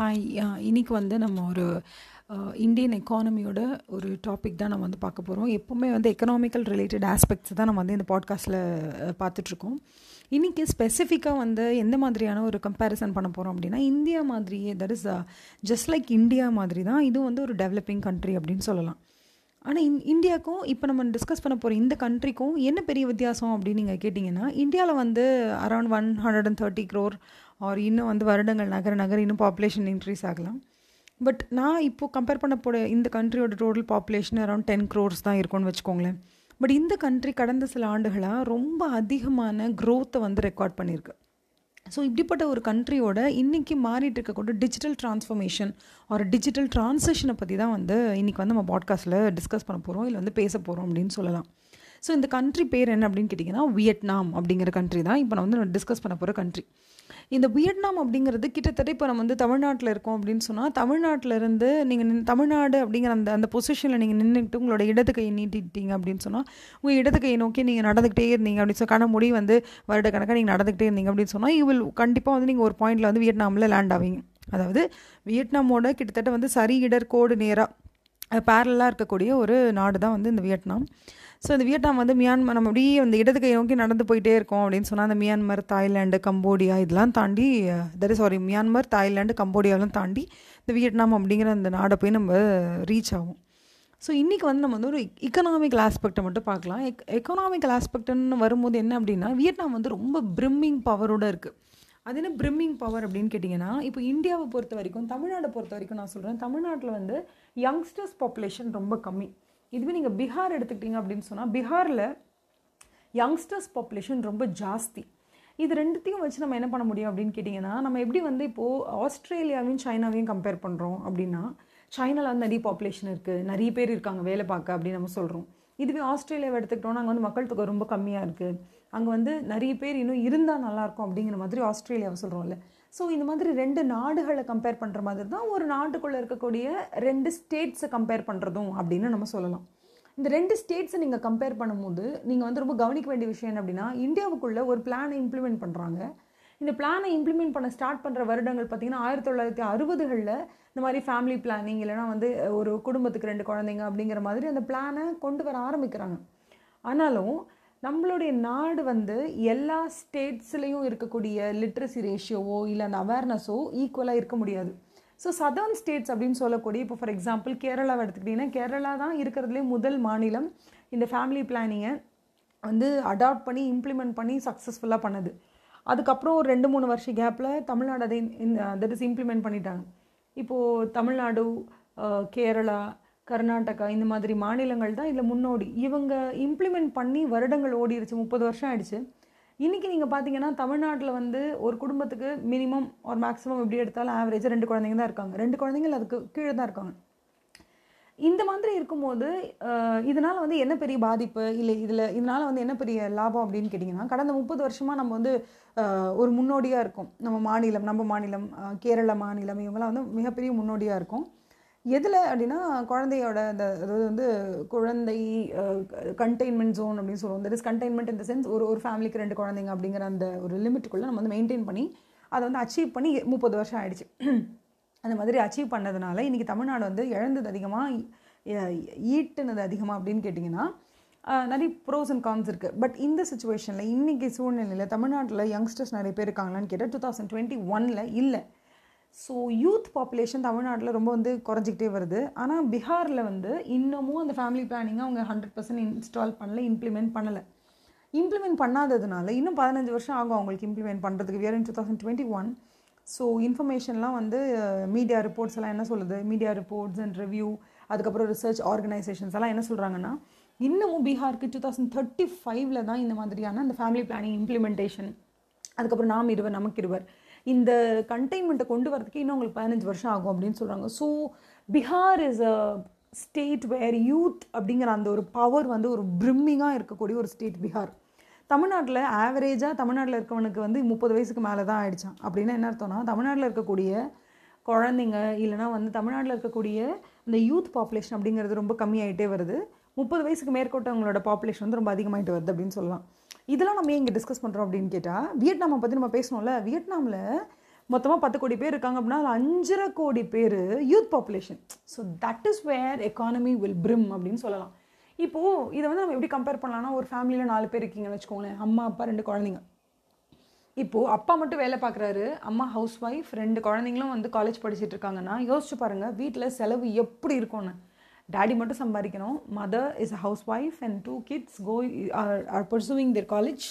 Hi இன்றைக்கி வந்து நம்ம ஒரு இந்தியன் எக்கானமியோட ஒரு டாபிக் தான் நம்ம வந்து பார்க்க போகிறோம் எப்போவுமே வந்து எக்கனாமிக்கல் ரிலேட்டட் ஆஸ்பெக்ட்ஸ் தான் நம்ம வந்து இந்த பாட்காஸ்ட்டில் பார்த்துட்ருக்கோம். இன்றைக்கி ஸ்பெசிஃபிக்காக வந்து எந்த மாதிரியான ஒரு கம்பேரிசன் பண்ண போகிறோம் அப்படின்னா இந்தியா மாதிரியே that is just like India மாதிரி தான் இது வந்து ஒரு டெவலப்பிங் கண்ட்ரி அப்படின்னு சொல்லலாம். ஆனால் இந் இந்தியாவுக்கும் இப்போ நம்ம டிஸ்கஸ் பண்ண போகிற இந்த கண்ட்ரிக்கும் என்ன பெரிய வித்தியாசம் அப்படின்னு நீங்கள் கேட்டிங்கன்னா இந்தியாவில் வந்து around one hundred and thirty crore or இன்னும் வந்து வருடங்கள் நகர நகர இன்னும் பாப்புலேஷன் இன்க்ரீஸ் ஆகலாம். பட் நான் இப்போது கம்பேர் பண்ண போகிற இந்த கண்ட்ரியோட total population around ten crores தான் இருக்கும்னு வச்சுக்கோங்களேன். பட் இந்த கண்ட்ரி கடந்த சில ஆண்டுகளாக ரொம்ப அதிகமான க்ரோத்தை வந்து ரெக்கார்ட் பண்ணியிருக்கு ஸோ இப்படிப்பட்ட ஒரு கண்ட்ரியோட இன்றைக்கி மாறிட்டு இருக்கக்கூடிய டிஜிட்டல் டிரான்ஸ்ஃபர்மேஷன் ஒரு டிஜிட்டல் ட்ரான்சேஷனை பற்றி தான் வந்து இன்றைக்கி வந்து நம்ம பாட்காஸ்ட்டில் டிஸ்கஸ் பண்ண போகிறோம் இல்லை வந்து பேச போகிறோம் அப்படின்னு சொல்லலாம். ஸோ இந்த கண்ட்ரி பேர் என்ன அப்படின்னு கேட்டிங்கன்னா வியட்நாம் அப்படிங்கிற கண்ட்ரி தான். இப்போ நான் வந்து டிஸ்கஸ் பண்ண போகிற கண்ட்ரி இந்த வியட்நாம் அப்படிங்கிறது கிட்டத்தட்ட இப்போ நம்ம வந்து தமிழ்நாட்டில் இருக்கோம் அப்படின்னு சொன்னால் தமிழ்நாட்டில் இருந்து நீங்கள் நின் தமிழ்நாடு அப்படிங்கிற அந்த அந்த பொசிஷனில் நீங்கள் நின்றுக்கிட்டு உங்களோட இடது கையை நீட்டிட்டீங்க அப்படின்னு சொன்னால் உங்கள் இடது கையை நோக்கி நீங்கள் நடந்துக்கிட்டே இருந்தீங்க அப்படின்னு சொல்லி கண முடி வந்து வருட கணக்காக நீங்கள் நடந்துக்கிட்டே இருந்தீங்க அப்படின்னு சொன்னால் யூ வில் கண்டிப்பாக வந்து நீங்கள் ஒரு பாயிண்டில் வந்து வியட்நாமில் லேண்ட் ஆவீங்க. அதாவது வியட்நாமோட கிட்டத்தட்ட வந்து சரி இடர் கோடு நேராக பேரலாக இருக்கக்கூடிய ஒரு நாடு தான் வந்து இந்த வியட்நாம். ஸோ இந்த வியட்நாம் வந்து மியான்மர் நம்ம அப்படியே அந்த இடது கை நோக்கி நடந்து போயிட்டே இருக்கோம் அப்படின்னு சொன்னால் அந்த மியான்மர் தாய்லாண்டு கம்போடியா இதெல்லாம் தாண்டி தட் சாரி மியான்மர் தாய்லாண்டு கம்போடியாவெலாம் தாண்டி இந்த வியட்நாம் அப்படிங்கிற அந்த நாடை போய் நம்ம ரீச் ஆகும் ஸோ இன்றைக்கி வந்து நம்ம வந்து ஒரு இக்கனாமிக்கல் ஆஸ்பெக்டை மட்டும் பார்க்கலாம். எக் எக்கனாமிக்கல் ஆஸ்பெக்ட்னு வரும்போது என்ன அப்படின்னா வியட்நாம் வந்து ரொம்ப பிரிம்மிங் பவரோடு இருக்குது அது என்ன பிரிம்மிங் பவர் அப்படின்னு கேட்டிங்கன்னா இப்போ இந்தியாவை பொறுத்த வரைக்கும் தமிழ்நாடை பொறுத்த வரைக்கும் நான் சொல்கிறேன் தமிழ்நாட்டில் வந்து யங்ஸ்டர்ஸ் பாப்புலேஷன் ரொம்ப கம்மி. இதுவே நீங்கள் பீகார் எடுத்துக்கிட்டீங்க அப்படின்னு சொன்னால் பீகாரில் யங்ஸ்டர்ஸ் பாப்புலேஷன் ரொம்ப ஜாஸ்தி. இது ரெண்டுத்தையும் வச்சு நம்ம என்ன பண்ண முடியும் அப்படின்னு கேட்டிங்கன்னா நம்ம எப்படி வந்து இப்போது ஆஸ்திரேலியாவையும் சைனாவையும் கம்பேர் பண்ணுறோம் அப்படின்னா சைனாவில் வந்து நிறைய பாப்புலேஷன் இருக்குது நிறைய பேர் இருக்காங்க வேலை பார்க்க அப்படின்னு நம்ம சொல்கிறோம் இதுவே ஆஸ்திரேலியாவை எடுத்துக்கிட்டோம்னா அங்கே வந்து மக்கள் தொகை ரொம்ப கம்மியாக இருக்குது அங்கே வந்து நிறைய பேர் இன்னும் இருந்தால் நல்லாயிருக்கும் அப்படிங்கிற மாதிரி ஆஸ்திரேலியாவை சொல்கிறோம்ல ஸோ இந்த மாதிரி ரெண்டு நாடுகளை கம்பேர் பண்ணுற மாதிரி தான் ஒரு நாட்டுக்குள்ளே இருக்கக்கூடிய ரெண்டு ஸ்டேட்ஸை கம்பேர் பண்ணுறதும் அப்படின்னு நம்ம சொல்லலாம். இந்த ரெண்டு ஸ்டேட்ஸை நீங்கள் கம்பேர் பண்ணும்போது நீங்கள் வந்து ரொம்ப கவனிக்க வேண்டிய விஷயம் என்ன அப்படின்னா இந்தியாவுக்குள்ளே ஒரு பிளானை இம்ப்ளிமெண்ட் பண்ணுறாங்க இந்த பிளானை இம்ப்ளிமெண்ட் பண்ண ஸ்டார்ட் பண்ணுற வருடங்கள் பார்த்திங்கன்னா ஆயிரத்தி தொள்ளாயிரத்தி அறுபதுகளில் இந்த மாதிரி ஃபேமிலி பிளானிங் இல்லைனா வந்து ஒரு குடும்பத்துக்கு ரெண்டு குழந்தைங்க அப்படிங்கிற மாதிரி அந்த பிளானை கொண்டு வர ஆரம்பிக்கிறாங்க. ஆனாலும் நம்மளுடைய நாடு வந்து எல்லா ஸ்டேட்ஸ்லேயும் இருக்கக்கூடிய லிட்ரஸி ரேஷியோவோ இல்லை அந்த அவேர்னஸோ ஈக்குவலாக இருக்க முடியாது. ஸோ சதர்ன் ஸ்டேட்ஸ் அப்படின்னு சொல்லக்கூடிய இப்போ ஃபார் எக்ஸாம்பிள் கேரளாவை எடுத்துக்கிட்டிங்கன்னா கேரளா தான் இருக்கிறதுலே முதல் மாநிலம் இந்த ஃபேமிலி பிளானிங்கை வந்து அடாப்ட் பண்ணி இம்ப்ளிமெண்ட் பண்ணி சக்ஸஸ்ஃபுல்லாக பண்ணுது. அதுக்கப்புறம் ஒரு ரெண்டு மூணு வருஷம் கேப்பில் தமிழ்நாடு அதை தட் இஸ் இம்ப்ளிமெண்ட் பண்ணிட்டாங்க. இப்போது தமிழ்நாடு கேரளா கர்நாடகா இந்த மாதிரி மாநிலங்கள் தான் இதில் முன்னோடி. இவங்க இம்ப்ளிமெண்ட் பண்ணி வருடங்கள் ஓடிடுச்சு முப்பது வருஷம் ஆயிடுச்சு. இன்றைக்கி நீங்கள் பார்த்தீங்கன்னா தமிழ்நாட்டில் வந்து ஒரு குடும்பத்துக்கு மினிமம் ஒரு மேக்ஸிமம் எப்படி எடுத்தாலும் ஆவரேஜாக ரெண்டு குழந்தைங்க தான் இருக்காங்க. ரெண்டு குழந்தைங்கள் அதுக்கு கீழே தான் இருக்காங்க. இந்த மாதிரி இருக்கும்போது இதனால் வந்து என்ன பெரிய பாதிப்பு? இல்லை இதில் இதனால் வந்து என்ன பெரிய லாபம் அப்படின்னு கேட்டிங்கன்னா கடந்த முப்பது வருஷமாக நம்ம வந்து ஒரு முன்னோடியாக இருக்கும். நம்ம மாநிலம் நம்ம மாநிலம் கேரள மாநிலம் இவங்கெல்லாம் வந்து மிகப்பெரிய முன்னோடியாக இருக்கும். எதில் அப்படின்னா குழந்தையோட அந்த அதாவது வந்து குழந்தை கண்டெய்ன்மெண்ட் ஜோன் அப்படின்னு சொல்லுவோம். தட் இஸ் கண்டெய்ன்மெண்ட் இந்த சென்ஸ் ஒரு ஒரு ஃபேமிலிக்கு ரெண்டு குழந்தைங்க அப்படிங்கிற அந்த ஒரு லிமிட்டுக்குள்ளே நம்ம வந்து மெயின்டைன் பண்ணி அதை வந்து அச்சீவ் பண்ணி முப்பது வருஷம் ஆயிடுச்சு. அந்த மாதிரி அச்சீவ் பண்ணதுனால இன்றைக்கி தமிழ்நாடு வந்து இழந்தது அதிகமாக ஈட்டுனது அதிகமாக அப்படின்னு கேட்டிங்கன்னா நிறைய ப்ரோஸ் அண்ட் கான்ஸ் இருக்குது பட் இந்த சுச்சுவேஷனில் இன்றைக்கி சூழ்நிலையில் தமிழ்நாட்டில் யங்ஸ்டர்ஸ் நிறைய பேர் இருக்காங்களான்னு கேட்டால் டூ தௌசண்ட் டுவெண்ட்டி ஒனில் இல்லை. ஸோ யூத் பாப்புலேஷன் தமிழ்நாட்டில் ரொம்ப வந்து குறைஞ்சிக்கிட்டே வருது. ஆனால் பீகாரில் வந்து இன்னமும் அந்த ஃபேமிலி பிளானிங்கை அவங்க ஹண்ட்ரட் பர்சன்ட் இன்ஸ்டால் பண்ணல இம்ப்ளிமெண்ட் பண்ணலை. இம்ப்ளிமெண்ட் பண்ணாததுனால இன்னும் பதினஞ்சு வருஷம் ஆகும் அவங்களுக்கு இம்ப்ளிமெண்ட் பண்ணுறதுக்கு year in two thousand twenty one so இன்ஃபர்மேஷன்லாம் வந்து மீடியா ரிப்போர்ட்ஸ் எல்லாம் என்ன சொல்லுது? மீடியா ரிப்போர்ட்ஸ் அண்ட் ரிவ்யூ அதுக்கப்புறம் ரிசர்ச் ஆர்கனைசேஷன்ஸ் எல்லாம் என்ன சொல்கிறாங்கன்னா இன்னமும் பீகாருக்கு டூ தௌசண்ட் தேர்ட்டி ஃபைவ்ல தான் இந்த மாதிரியான அந்த ஃபேமிலி பிளானிங் இம்ப்ளிமெண்டேஷன் அதுக்கப்புறம் நாம் இருவர் நமக்கு இருவர் இந்த கண்டெய்ன்மெண்ட்டை கொண்டு வரதுக்கு இன்னும் உங்களுக்கு பதினஞ்சு வருஷம் ஆகும் அப்படின்னு சொல்கிறாங்க so Bihar is a state where youth அப்படிங்கிற அந்த ஒரு பவர் வந்து ஒரு பிரிம்மிங்காக இருக்கக்கூடிய ஒரு ஸ்டேட் பீகார் தமிழ்நாட்டில் ஆவரேஜாக தமிழ்நாட்டில் இருக்கவனுக்கு வந்து முப்பது வயசுக்கு மேலே தான் ஆயிடுச்சான் அப்படின்னா என்ன அர்த்தம்னா தமிழ்நாட்டில் இருக்கக்கூடிய குழந்தைங்க இல்லைனா வந்து தமிழ்நாட்டில் இருக்கக்கூடிய இந்த யூத் பாப்புலேஷன் அப்படிங்கிறது ரொம்ப கம்மியாகிட்டே வருது. முப்பது வயசுக்கு மேற்கொண்டவங்களோட பாப்புலேஷன் வந்து ரொம்ப அதிகமாகிட்டு வருது அப்படின்னு சொல்லலாம். இதெல்லாம் நம்ம இங்கே டிஸ்கஸ் பண்ணுறோம் அப்படின்னு கேட்டால் வியட்நாமை பற்றி நம்ம பேசணும்ல வியட்நாமில் மொத்தமாக பத்து கோடி பேர் இருக்காங்க அப்படின்னா அதில் அஞ்சரை கோடி பேர் youth population so that is where economy will brim அப்படின்னு சொல்லலாம். இப்போது இதை வந்து நம்ம எப்படி கம்பேர் பண்ணலாம்னா ஒரு ஃபேமிலியில் நாலு பேர் இருக்கீங்கன்னு வச்சுக்கோங்களேன். அம்மா அப்பா ரெண்டு குழந்தைங்க. இப்போது அப்பா மட்டும் வேலை பார்க்குறாரு அம்மா ஹவுஸ் ஒய்ஃப் ரெண்டு குழந்தைங்களும் வந்து காலேஜ் படிச்சுட்டு இருக்காங்கன்னா யோசிச்சு பாருங்கள் வீட்டில் செலவு எப்படி இருக்கும்னு. டேடி மட்டும் சம்பாதிக்கணும். Mother is a house wife and two kids go or pursuing their college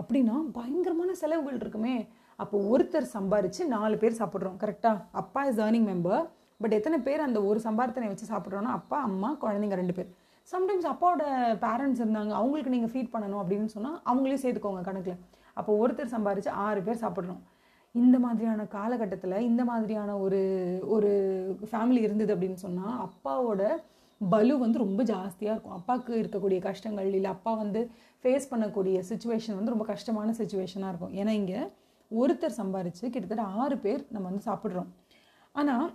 அப்படின்னா பயங்கரமான செலவுகள் இருக்குமே. அப்போ ஒருத்தர் சம்பாரித்து நாலு பேர் சாப்பிட்றோம். கரெக்டாக அப்பா இஸ் ஏர்னிங் மெம்பர் பட் எத்தனை பேர் அந்த ஒரு சம்பாரத்தனை வச்சு சாப்பிட்றோன்னா அப்பா அம்மா குழந்தைங்க ரெண்டு பேர். சம்டைம்ஸ் அப்பாவோட பேரண்ட்ஸ் இருந்தாங்க. அவங்களுக்கு நீங்கள் ஃபீட் பண்ணணும் அப்படின்னு சொன்னால் அவங்களே சேர்த்துக்கோங்க கணக்கில். அப்போ ஒருத்தர் சம்பாரித்து ஆறு பேர் சாப்பிட்றோம். இந்த மாதிரியான காலகட்டத்தில் இந்த மாதிரியான ஒரு ஒரு ஃபேமிலி இருந்தது அப்படின்னு சொன்னால் அப்பாவோட பலு வந்து ரொம்ப ஜாஸ்தியாக இருக்கும். அப்பாவுக்கு இருக்கக்கூடிய கஷ்டங்கள் இல்லை அப்பா வந்து ஃபேஸ் பண்ணக்கூடிய சுச்சுவேஷன் வந்து ரொம்ப கஷ்டமான சுச்சுவேஷனாக இருக்கும். ஏன்னா இங்கே ஒருத்தர் சம்பாரித்து கிட்டத்தட்ட ஆறு பேர் நம்ம வந்து சாப்பிட்றோம். ஆனால்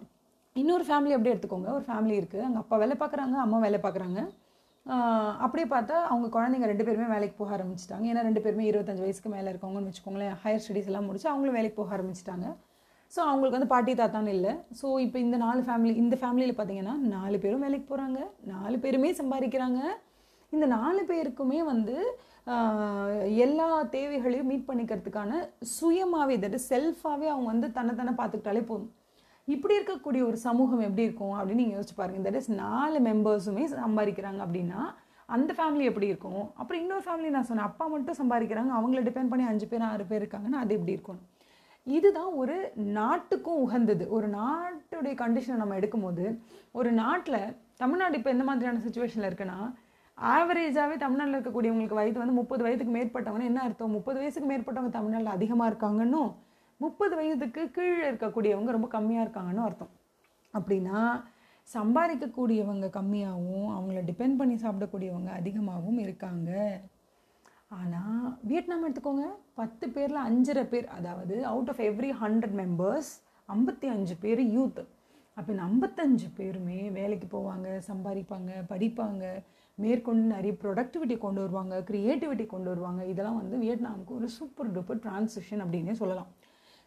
இன்னொரு ஃபேமிலி அப்படியே எடுத்துக்கோங்க. ஒரு ஃபேமிலி இருக்குது அங்கே அப்பா வேலை பார்க்குறாங்க அம்மா வேலை பார்க்குறாங்க. அப்படியே பார்த்தா அவங்க குழந்தைங்க ரெண்டு பேருமே வேலைக்கு போக ஆரம்பிச்சிட்டாங்க. ஏன்னா ரெண்டு பேருமே இருபத்தஞ்சு வயசுக்கு மேலே இருக்கவங்கன்னு வச்சுக்கோங்களேன். ஹையர் ஸ்டடீஸ் எல்லாம் முடிச்சு அவங்களும் வேலைக்கு போக ஆரம்பிச்சிட்டாங்க. ஸோ அவங்களுக்கு வந்து பாட்டி தாத்தான்னு இல்லை. ஸோ இப்போ இந்த நாலு ஃபேமிலி இந்த ஃபேமிலியில் பார்த்தீங்கன்னா நாலு பேரும் வேலைக்கு போகிறாங்க நாலு பேருமே சம்பாதிக்கிறாங்க. இந்த நாலு பேருக்குமே வந்து எல்லா தேவைகளையும் மீட் பண்ணிக்கிறதுக்கான சுயமாகவே தட் செல்ஃபாகவே அவங்க வந்து தன்னை பார்த்துக்கிட்டாலே போதும். இப்படி இருக்கக்கூடிய ஒரு சமூகம் எப்படி இருக்கும் அப்படின்னு நீங்கள் யோசிச்சு பாருங்க. தட் இஸ் நாலு மெம்பர்ஸுமே சம்பாதிக்கிறாங்க அப்படின்னா அந்த ஃபேமிலி எப்படி இருக்கும்? அப்புறம் இன்னொரு ஃபேமிலி நான் சொன்னேன். அப்பா மட்டும் சம்பாதிக்கிறாங்க. அவங்கள டிபெண்ட் பண்ணி அஞ்சு பேர் ஆறு பேர் இருக்காங்கன்னா அது எப்படி இருக்கும்? இதுதான் ஒரு நாட்டுக்கும் உகந்தது. ஒரு நாட்டுடைய கண்டிஷனை நம்ம எடுக்கும்போது ஒரு நாட்டில் தமிழ்நாடு இப்போ எந்த மாதிரியான சுச்சுவேஷனில் இருக்குன்னா ஆவரேஜாகவே தமிழ்நாட்டில் இருக்கக்கூடியவங்களுக்கு வயது வந்து முப்பது வயதுக்கு மேற்பட்டவங்க என்ன அர்த்தம்? முப்பது வயசுக்கு மேற்பட்டவங்க தமிழ்நாட்டில் அதிகமாக இருக்காங்கன்னும் முப்பது வயதுக்கு கீழே இருக்கக்கூடியவங்க ரொம்ப கம்மியாக இருக்காங்கன்னு அர்த்தம். அப்படின்னா சம்பாதிக்கக்கூடியவங்க கம்மியாகவும் அவங்கள டிபெண்ட் பண்ணி சாப்பிடக்கூடியவங்க அதிகமாகவும் இருக்காங்க. ஆனால் வியட்நாம் எடுத்துக்கோங்க பத்து பேரில் அஞ்சரை பேர் அதாவது out of every hundred members ஐம்பத்தி அஞ்சு பேர் யூத் அப்போ இந்த ஐம்பத்தஞ்சு பேருமே வேலைக்கு போவாங்க சம்பாதிப்பாங்க படிப்பாங்க மேற்கொண்டு நிறைய ப்ரொடக்டிவிட்டி கொண்டு வருவாங்க க்ரியேட்டிவிட்டி கொண்டு வருவாங்க. இதெல்லாம் வந்து வியட்நாமுக்கு ஒரு சூப்பர் டூப்பர் டிரான்சிஷன் அப்படின்னே சொல்லலாம்.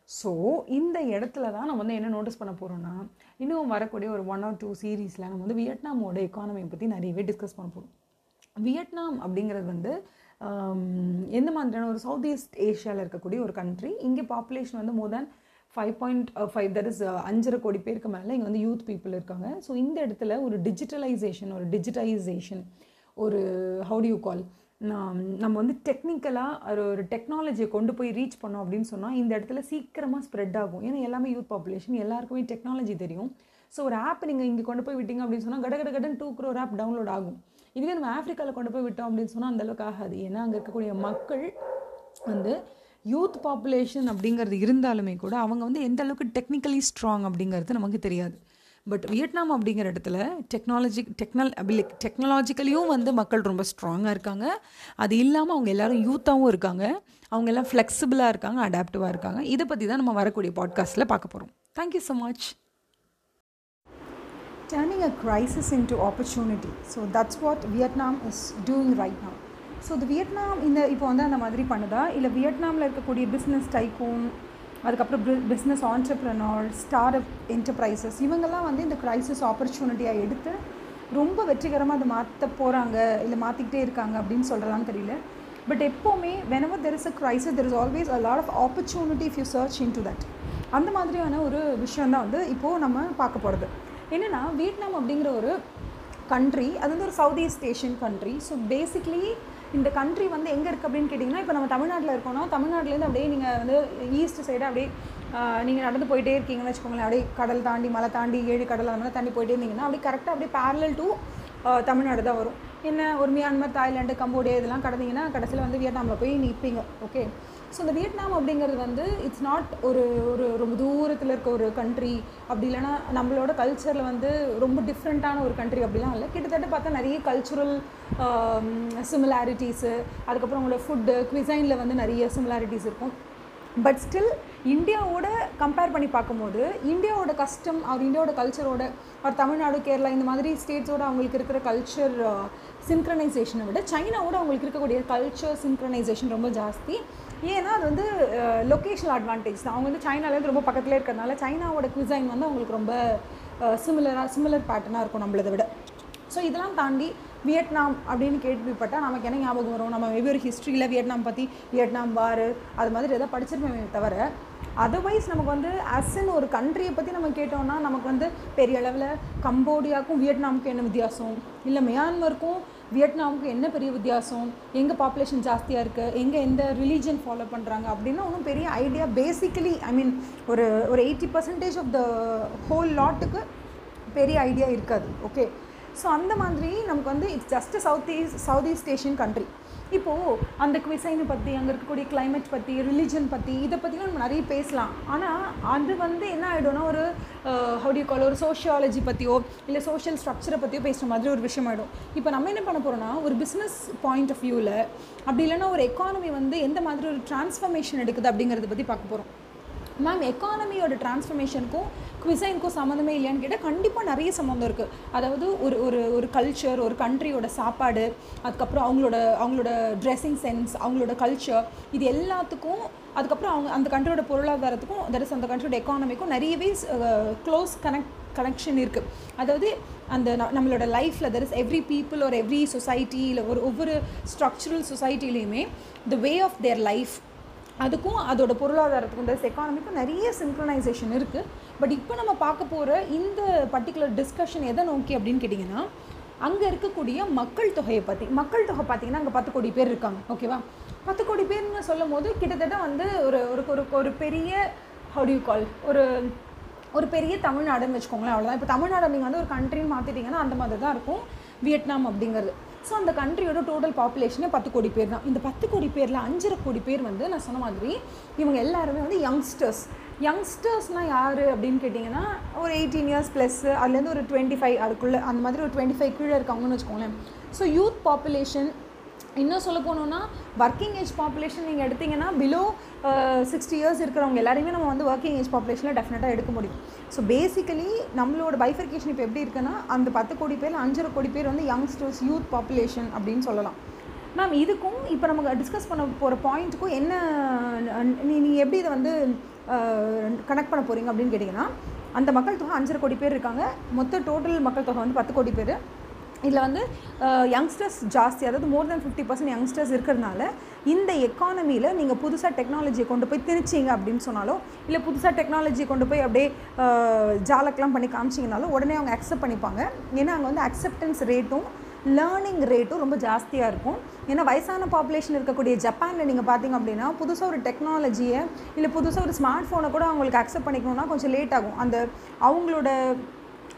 ஸோ இந்த இடத்துல தான் நம்ம வந்து என்ன நோட்டீஸ் பண்ண போகிறோம்னா இன்னும் வரக்கூடிய ஒரு ஒன் ஆர் டூ சீரீஸில் நம்ம வந்து வியட்நாமோட எக்கானமியை பற்றி நிறையவே டிஸ்கஸ் பண்ண போகிறோம் வியட்நாம் அப்படிங்கிறது வந்து எந்த மாதிரியான ஒரு சவுத் ஈஸ்ட் ஏஷியாவில் இருக்கக்கூடிய ஒரு கண்ட்ரி இங்கே பாப்புலேஷன் வந்து more than five point five that is அஞ்சரை கோடி பேருக்கு மேலே இங்கே வந்து யூத் பீப்புள் இருக்காங்க. ஸோ இந்த இடத்துல ஒரு டிஜிட்டலைசேஷன் ஒரு டிஜிட்டைசேஷன் ஒரு ஹவு டு யூ கால் நம்ம வந்து டெக்னிக்கலாக ஒரு ஒரு டெக்னாலஜியை கொண்டு போய் ரீச் பண்ணோம் அப்படின்னு சொன்னால் இந்த இடத்துல சீக்கிரமாக ஸ்ப்ரெட் ஆகும். ஏன்னா எல்லாமே யூத் பாப்புலேஷன் எல்லாருக்குமே டெக்னாலஜி தெரியும். ஸோ ஒரு ஆப் நீங்கள் இங்கே கொண்டு போய் விட்டீங்க அப்படின்னு சொன்னால் கட கட கடன் டூ க்ரோர் ஆப் டவுன்லோட் ஆகும். இதுவே நம்ம ஆஃப்ரிக்காவில் கொண்டு போய் விட்டோம் அப்படின்னு சொன்னால் அந்தளவுக்கு ஆகாது. ஏன்னா அங்கே இருக்கக்கூடிய மக்கள் வந்து யூத் பாப்புலேஷன் அப்படிங்கிறது இருந்தாலுமே கூட அவங்க வந்து எந்த அளவுக்கு டெக்னிக்கலி ஸ்ட்ராங் அப்படிங்கிறது நமக்கு தெரியாது. பட் வியட்நாம் அப்படிங்கிற இடத்துல டெக்னாலஜி டெக்னல் அபிலி டெக்னாலஜிக்கலியும் வந்து மக்கள் ரொம்ப ஸ்ட்ராங்காக இருக்காங்க. அது இல்லாமல் அவங்க எல்லோரும் யூத்தாகவும் இருக்காங்க. அவங்க எல்லாம் ஃப்ளெக்சிபிளாக இருக்காங்க அடாப்டிவாக இருக்காங்க. இதை பற்றி தான் நம்ம வரக்கூடிய பாட்காஸ்ட்டில் பார்க்க போகிறோம் thank you so much Turning a crisis into opportunity. So that's what Vietnam is doing right now. So இது வியட்நாம் இந்த இப்போ வந்து அந்த மாதிரி பண்ணுதா இல்லை வியட்நாமில் இருக்கக்கூடிய பிஸ்னஸ் டைக்கும் அதுக்கப்புறம் business entrepreneur start up enterprises இவங்கெல்லாம் வந்து இந்த க்ரைசிஸ் ஆப்பர்ச்சுனிட்டியாக எடுத்து ரொம்ப வெற்றிகரமாக அதை மாற்ற போகிறாங்க இல்லை மாற்றிக்கிட்டே இருக்காங்க அப்படின்னு சொல்கிறலாம் தெரியல பட் எப்போவுமே whenever there is a crisis there is always a lot of opportunity if you search into that அந்த மாதிரியான ஒரு விஷயம் தான் வந்து இப்போது நம்ம பார்க்க போகிறது என்னென்னா வியட்நாம் அப்படிங்கிற ஒரு கண்ட்ரி அது வந்து ஒரு South East Asian country so basically இந்த கண்ட்ரி வந்து எங்கே இருக்குது அப்படின்னு கேட்டிங்கன்னா இப்போ நம்ம தமிழ்நாட்டில் இருக்கோம்னா தமிழ்நாட்டிலேருந்து அப்படியே நீங்கள் வந்து ஈஸ்ட் சைடு அப்படியே நீங்கள் நடந்து போயிட்டே இருக்கீங்கன்னு வச்சுக்கோங்களேன். அப்படியே கடல் தாண்டி மலை தாண்டி ஏழு கடல் அந்த மாதிரி தாண்டி போயிட்டே இருந்தீங்கன்னா அப்படியே கரெக்டாக அப்படியே பேரலல் டு தமிழ்நாடு தான் வரும். என்ன ஒரு மியான்மர் தாய்லாண்டு கம்போடியா இதெல்லாம் கடந்தீங்கன்னா கடைசியில் வந்து வியட்நாமில் போய் நிற்பீங்க ஓகே ஸோ இந்த வியட்நாம் அப்படிங்கிறது வந்து இட்ஸ் நாட் ஒரு ஒரு ரொம்ப தூரத்தில் இருக்க ஒரு கண்ட்ரி அப்படி இல்லைன்னா நம்மளோட கல்ச்சரில் வந்து ரொம்ப டிஃப்ரெண்ட்டான ஒரு கண்ட்ரி அப்படிலாம் இல்லை. கிட்டத்தட்ட பார்த்தா நிறைய கல்ச்சுரல் சிமிலாரிட்டிஸு um, அதுக்கப்புறம் அவங்களோட ஃபுட்டு குவிசைனில் வந்து நிறைய சிமிலாரிட்டிஸ் இருக்கும். பட் ஸ்டில் இந்தியாவோட கம்பேர் பண்ணி பார்க்கும்போது இந்தியாவோட கஸ்டம் அவர் இந்தியாவோட கல்ச்சரோட அவர் தமிழ்நாடு கேரளா இந்த மாதிரி ஸ்டேட்ஸோட அவங்களுக்கு இருக்கிற கல்ச்சர் சின்க்ரனைசேஷனை uh, விட சைனாவோட அவங்களுக்கு இருக்கக்கூடிய கல்ச்சர் சின்க்ரனைசேஷன் ரொம்ப ஜாஸ்தி. ஏன்னா அது வந்து லொக்கேஷனல் அட்வான்டேஜ் தான். அவங்க வந்து சைனாலேருந்து ரொம்ப பக்கத்துலேயே இருக்கிறதுனால சைனாவோட குசைன் வந்து அவங்களுக்கு ரொம்ப சிமிலராக சிமிலர் பேட்டர்னாக இருக்கும் நம்மளதை விட. ஸோ இதெல்லாம் தாண்டி வியட்நாம் அப்படின்னு கேள்விப்பட்டால் நமக்கு என்ன ஞாபகம் வரும்? நம்ம மேபி ஒரு ஹிஸ்ட்ரியில் வியட்நாம் பற்றி வியட்நாம் வார் அது மாதிரி எதாவது படிச்சிருப்போமே தவிர அதர்வைஸ் நமக்கு வந்து அஸ்ன்னு ஒரு கண்ட்ரியை பற்றி நம்ம கேட்டோம்னா நமக்கு வந்து பெரிய அளவில் கம்போடியாவுக்கும் வியட்நாமுக்கும் என்ன வித்தியாசம்? இல்லை மியான்மருக்கும் வியட்நாமுக்கு என்ன பெரிய வித்தியாசம்? எங்கே பாப்புலேஷன் ஜாஸ்தியாக இருக்குது எங்கே எந்த ரிலீஜன் ஃபாலோ பண்ணுறாங்க அப்படின்னா ஒன்றும் பெரிய ஐடியா பேசிக்கலி ஐ மீன் ஒரு ஒரு eighty percentage of the whole லாட்டுக்கு பெரிய ஐடியா இருக்காது. ஓகே ஸோ அந்த மாதிரி நமக்கு வந்து it's just South East South East Asian country இப்போது அந்த குவிசைனை பற்றி அங்கே இருக்கக்கூடிய கிளைமேட் பற்றி ரிலிஜன் பற்றி இதை பற்றிலாம் நம்ம நிறைய பேசலாம். ஆனால் அது வந்து என்ன ஆகிடும்னா ஒரு ஹவுடி கால் ஒரு சோஷியாலஜி பற்றியோ இல்லை சோஷியல் ஸ்ட்ரக்சரை பற்றியோ பேசுகிற மாதிரி ஒரு விஷயம் ஆகிடும் இப்போ நம்ம என்ன பண்ண போகிறோம்னா ஒரு பிஸ்னஸ் பாயிண்ட் ஆஃப் வியூவில் அப்படி இல்லைன்னா ஒரு எக்கானமி வந்து எந்த மாதிரி ஒரு டிரான்ஸ்ஃபர்மேஷன் எடுக்குது அப்படிங்கிறத பற்றி பார்க்க போகிறோம் மேம் எக்கானமியோட டிரான்ஸ்ஃபர்மேஷனுக்கும் குவிசைனுக்கும் சம்மந்தமே இல்லையான்னு கேட்டால் கண்டிப்பாக நிறைய சம்மந்தம் இருக்குது அதாவது ஒரு ஒரு ஒரு கல்ச்சர் ஒரு கண்ட்ரியோட சாப்பாடு அதுக்கப்புறம் அவங்களோட அவங்களோட ட்ரெஸ்ஸிங் சென்ஸ் அவங்களோட கல்ச்சர் இது எல்லாத்துக்கும் அதுக்கப்புறம் அவங்க அந்த கண்ட்ரியோட பொருளாதாரத்துக்கும் தட் இஸ் அந்த கண்ட்ரியோட எக்கானமிக்கும் நிறையவே க்ளோஸ் கனெக்ட் கனெக்ஷன் இருக்குது அதாவது அந்த நம்மளோட லைஃப்பில் தெர் இஸ் எவ்ரி பீப்புள் ஒரு எவ்ரி சொசைட்டி இல்லை ஒரு ஒவ்வொரு structural சொசைட்டிலையுமே the way of their life அதுக்கும் அதோட பொருளாதாரத்துக்கும் இந்த எக்கானமிக்கும் நிறைய சிங்க்ரனைசேஷன் இருக்குது பட் இப்போ நம்ம பார்க்க போகிற இந்த பர்டிகுலர் டிஸ்கஷன் எதை நோக்கி அப்படின்னு கேட்டிங்கன்னா அங்கே இருக்கக்கூடிய மக்கள் தொகையை பற்றி மக்கள் தொகை பார்த்தீங்கன்னா அங்கே பத்து கோடி பேர் இருக்காங்க. ஓகேவா பத்து கோடி பேர்னு சொல்லும் போது கிட்டத்தட்ட வந்து ஒரு ஒரு ஒரு ஒரு பெரிய ஹவுடியூ கால் ஒரு ஒரு பெரிய தமிழ்நாடுன்னு வச்சுக்கோங்களேன் அவ்வளோதான் இப்போ தமிழ்நாடு நீங்கள் வந்து ஒரு கண்ட்ரின்னு மாற்றிட்டிங்கன்னா அந்த மாதிரி தான் இருக்கும். வியட்நாம் அப்படிங்கிறது. ஸோ அந்த கண்ட்ரியோட டோட்டல் பாப்புலேஷனே பத்து கோடி பேர் தான். இந்த பத்து கோடி பேரில் அஞ்சரை கோடி பேர் வந்து நான் சொன்ன மாதிரி இவங்க எல்லாருமே வந்து யங்ஸ்டர்ஸ் யங்ஸ்டர்ஸ்னால் யார் அப்படின்னு கேட்டிங்கன்னா ஒரு எயிட்டீன் இயர்ஸ் ப்ளஸ்ஸு அதுலேருந்து ஒரு டுவெண்ட்டி ஃபைவ் அதுக்குள்ளே அந்த மாதிரி ஒரு டுவெண்ட்டி ஃபைவ் கீழே இருக்காங்கன்னு வச்சுக்கோங்களேன். ஸோ யூத் பாப்புலேஷன் இன்னும் சொல்ல போனோன்னா ஒர்க்கிங் ஏஜ் பாப்புலேஷன் நீங்கள் எடுத்திங்கன்னா பிலோ சிக்ஸ்டி இயர்ஸ் இருக்கிறவங்க எல்லாரையுமே நம்ம வந்து ஒர்க்கிங் ஏஜ் பாப்புலேஷனில் டெஃபினட்டாக எடுக்க முடியும். ஸோ பேசிக்கலி நம்மளோட பைஃபர்கேஷன் இப்போ எப்படி இருக்குன்னா அந்த பத்து கோடி பேர் அஞ்சரை கோடி பேர் வந்து யங்ஸ்டர்ஸ் யூத் பாப்புலேஷன் அப்படின்னு சொல்லலாம். மேம் இதுக்கும் இப்போ நமக்கு டிஸ்கஸ் பண்ண போகிற பாயிண்ட்டுக்கும் என்ன நீ நீ எப்படி இதை வந்து கனெக்ட் பண்ண போகிறீங்க அப்படின்னு கேட்டிங்கன்னா அந்த மக்கள் தொகை அஞ்சரை கோடி பேர் இருக்காங்க. மொத்த டோட்டல் மக்கள் தொகை வந்து பத்து கோடி பேர். இதில் வந்து யங்ஸ்டர்ஸ் ஜாஸ்தி அதாவது more than fifty percent youngsters இருக்கிறதுனால இந்த எக்கானமியில் நீங்கள் புதுசாக டெக்னாலஜியை கொண்டு போய் திணிச்சிங்க அப்படின்னு சொன்னாலோ இல்லை புதுசாக டெக்னாலஜியை கொண்டு போய் அப்படியே ஜாலக்கெலாம் பண்ணி காமிச்சிங்கனாலும் உடனே அவங்க அக்செப்ட் பண்ணிப்பாங்க. ஏன்னா அங்கே வந்து அக்செப்டன்ஸ் ரேட்டும் லேர்னிங் ரேட்டும் ரொம்ப ஜாஸ்தியாக இருக்கும். ஏன்னா வயசான பாப்புலேஷன் இருக்கக்கூடிய ஜப்பானில் நீங்கள் பார்த்தீங்க அப்படின்னா புதுசாக ஒரு டெக்னாலஜியை இல்லை புதுசாக ஒரு ஸ்மார்ட் ஃபோனை கூட அவங்களுக்கு அக்செப்ட் பண்ணிக்கணும்னா கொஞ்சம் லேட் ஆகும். அந்த அவங்களோட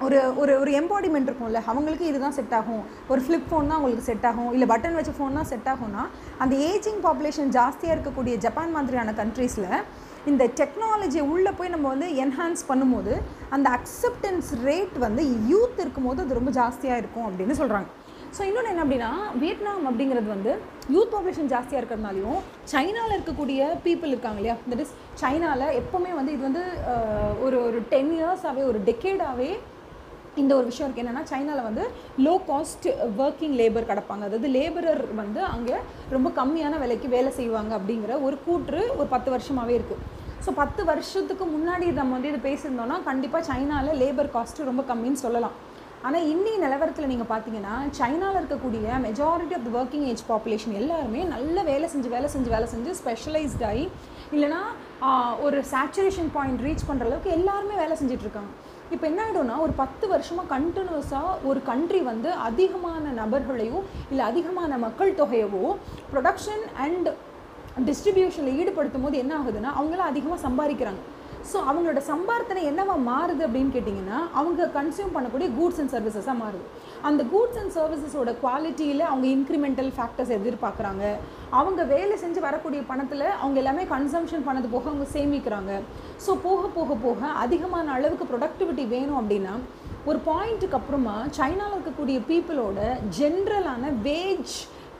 ஒரு ஒரு ஒரு எம்பாடிமெண்ட் இருக்கும்ல. அவங்களுக்கு இதுதான் செட் ஆகும். ஒரு ஃப்ளிப் ஃபோன் தான் அவங்களுக்கு செட் ஆகும். இல்லை பட்டன் வச்ச ஃபோன் தான் செட் ஆகும்னா அந்த ஏஜிங் பாப்புலேஷன் ஜாஸ்தியாக இருக்கக்கூடிய ஜப்பான் மாதிரியான கண்ட்ரீஸில் இந்த டெக்னாலஜியை உள்ளே போய் நம்ம வந்து என்ஹான்ஸ் பண்ணும்போது அந்த அக்செப்டன்ஸ் ரேட் வந்து யூத் இருக்கும்போது அது ரொம்ப ஜாஸ்தியாக இருக்கும் அப்படின்னு சொல்கிறாங்க ஸோ இன்னொன்று என்ன அப்படின்னா வியட்நாம் அப்படிங்கிறது வந்து யூத் பாப்புலேஷன் ஜாஸ்தியாக இருக்கிறதுனாலையும் சைனாவில் இருக்கக்கூடிய பீப்புள் இருக்காங்க இல்லையா? தட் இஸ் சைனாவில் எப்போவுமே வந்து இது வந்து ஒரு ஒரு டென் இயர்ஸாகவே ஒரு டெக்கேடாகவே இந்த ஒரு விஷயம் இருக்குது என்னென்னா சைனாவில் வந்து லோ காஸ்ட் ஒர்க்கிங் லேபர் கிடப்பாங்க. அதாவது லேபரர் வந்து அங்கே ரொம்ப கம்மியான விலைக்கு வேலை செய்வாங்க அப்படிங்கிற ஒரு கூற்று ஒரு பத்து வருஷமாகவே இருக்குது ஸோ பத்து வருஷத்துக்கு முன்னாடி நம்ம வந்து இது பேசியிருந்தோம்னா கண்டிப்பாக சைனாவில் லேபர் காஸ்ட்டு ரொம்ப கம்மின்னு சொல்லலாம். ஆனால் இன்றைய நிலவரத்தில் நீங்கள் பார்த்தீங்கன்னா சைனாவில் இருக்கக்கூடிய majority of the working age population எல்லாருமே நல்ல வேலை செஞ்சு வேலை செஞ்சு வேலை செஞ்சு ஸ்பெஷலைஸ்ட் ஆகி இல்லைனா ஒரு சேச்சுரேஷன் பாயிண்ட் ரீச் பண்ணுற அளவுக்கு எல்லாருமே வேலை செஞ்சிட்ருக்காங்க இப்போ என்ன ஆகிடும்னா ஒரு பத்து வருஷமாக கண்டினியூஸாக ஒரு கண்ட்ரி வந்து அதிகமான நபர்களையோ இல்லை அதிகமான மக்கள் தொகையவோ ப்ரொடக்ஷன் அண்ட் டிஸ்ட்ரிபியூஷனில் ஈடுபடுத்தும் போது என்ன ஆகுதுன்னா அவங்களாம் அதிகமாக சம்பாதிக்கிறாங்க. ஸோ அவங்களோட சம்பார்த்தனை என்னவா மாறுது அப்படின்னு கேட்டிங்கன்னா அவங்க கன்சியூம் பண்ணக்கூடிய கூட்ஸ் அண்ட் சர்வீசஸாக மாறுது. அந்த கூட்ஸ் அண்ட் சர்வீசஸோட குவாலிட்டியில் அவங்க இன்க்ரிமெண்டல் ஃபேக்டர்ஸ் எதிர்பார்க்குறாங்க. அவங்க வேலை செஞ்சு வரக்கூடிய பணத்தில் அவங்க எல்லாமே கன்சம்ஷன் பண்ணது போக அவங்க சேமிக்கிறாங்க. ஸோ போக போக போக அதிகமான அளவுக்கு ப்ரொடக்டிவிட்டி வேணும் அப்படின்னா ஒரு பாயிண்ட்டுக்கு அப்புறமா சைனாவில் இருக்கக்கூடிய பீப்புளோட ஜென்ரலான வேஜ்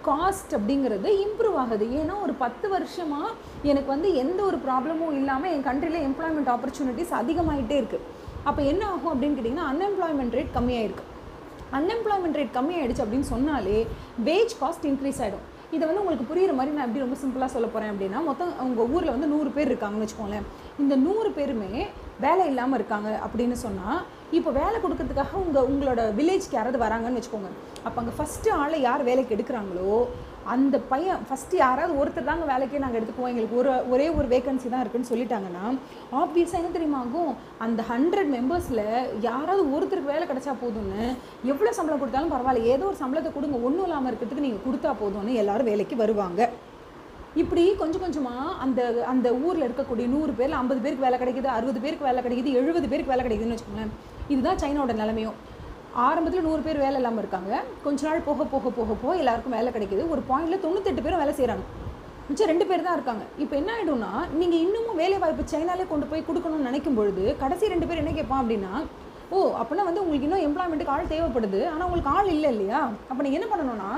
காஸ்ட் அப்படிங்கிறது இம்ப்ரூவ் ஆகுது. ஏன்னா ஒரு பத்து வருஷமாக எனக்கு வந்து எந்த ஒரு ப்ராப்ளமும் இல்லாமல் என் கண்ட்ரியில் எம்ப்ளாய்மெண்ட் ஆப்பர்ச்சுனிட்டிஸ் அதிகமாகிட்டே இருக்குது அப்போ என்ன ஆகும் அப்படின்னு கேட்டிங்கன்னா அன்எம்ப்ளாய்மெண்ட் ரேட் கம்மியாயிருக்கு. அன்எம்ப்ளாய்மெண்ட் ரேட் கம்மியாயிடுச்சு அப்படின்னு சொன்னாலே வேஜ் காஸ்ட் இன்க்ரீஸ் ஆகிடும் இதை வந்து உங்களுக்கு புரியுற மாதிரி நான் எப்படி ரொம்ப சிம்பிளாக சொல்ல போகிறேன் அப்படின்னா மொத்தம் உங்கள் ஊரில் வந்து நூறு பேர் இருக்காங்கன்னு வச்சுக்கோங்களேன். இந்த நூறு பேருமே வேலை இல்லாமல் இருக்காங்க அப்படின்னு சொன்னால் இப்போ வேலை கொடுக்கறதுக்காக உங்கள் உங்களோட வில்லேஜ்க்கு யாராவது வராங்கன்னு வச்சுக்கோங்க. அப்போ அங்கே ஃபஸ்ட்டு ஆளை யார் வேலைக்கு எடுக்கிறாங்களோ அந்த பையன் ஃபஸ்ட்டு யாராவது ஒருத்தர் தாங்க வேலைக்கே நாங்கள் எடுத்துக்குவோம். எங்களுக்கு ஒரு ஒரே ஒரு வேகன்சி தான் இருக்குன்னு சொல்லிட்டாங்கன்னா ஆப்வியஸாக என்ன தெரியுமா ஆகும்? அந்த ஹண்ட்ரட் மெம்பர்ஸில் யாராவது ஒருத்தருக்கு வேலை கிடச்சா போதும்னு எவ்வளோ சம்பளம் கொடுத்தாலும் பரவாயில்ல. ஏதோ ஒரு சம்பளத்தை கொடுங்க. ஒன்றும் இல்லாமல் இருக்கிறதுக்கு நீங்கள் கொடுத்தா போதும்னு எல்லோரும் வேலைக்கு வருவாங்க. இப்படி கொஞ்சம் கொஞ்சமாக அந்த அந்த ஊரில் இருக்கக்கூடிய நூறு பேரில் ஐம்பது பேருக்கு வேலை கிடைக்குது அறுபது பேருக்கு வேலை கிடைக்குது எழுபது பேருக்கு வேலை கிடைக்குதுன்னு வச்சுக்கோங்களேன். இதுதான் சைனாவோட நிலைமையும். ஆரம்பத்தில் நூறு பேர் வேலை இல்லாமல் இருக்காங்க. கொஞ்ச நாள் போக போக போக போக எல்லாருக்கும் வேலை கிடைக்குது. ஒரு பாயிண்டில் தொண்ணூத்தெட்டு பேரும் வேலை செய்கிறாங்க மிச்சம் ரெண்டு பேர் தான் இருக்காங்க. இப்போ என்ன ஆகிடும்னா நீங்கள் இன்னமும் வேலை வாய்ப்பு சைனாலே கொண்டு போய் கொடுக்கணும்னு நினைக்கும் பொழுது கடைசி ரெண்டு பேர் என்ன கேட்பான் அப்படின்னா ஓ அப்படின்னா வந்து உங்களுக்கு இன்னும் எம்ப்ளாய்மெண்ட்டுக்கு ஆள் தேவைப்படுது. ஆனால் உங்களுக்கு ஆள் இல்லை இல்லையா? அப்போ நீங்கள் என்ன பண்ணணும்னா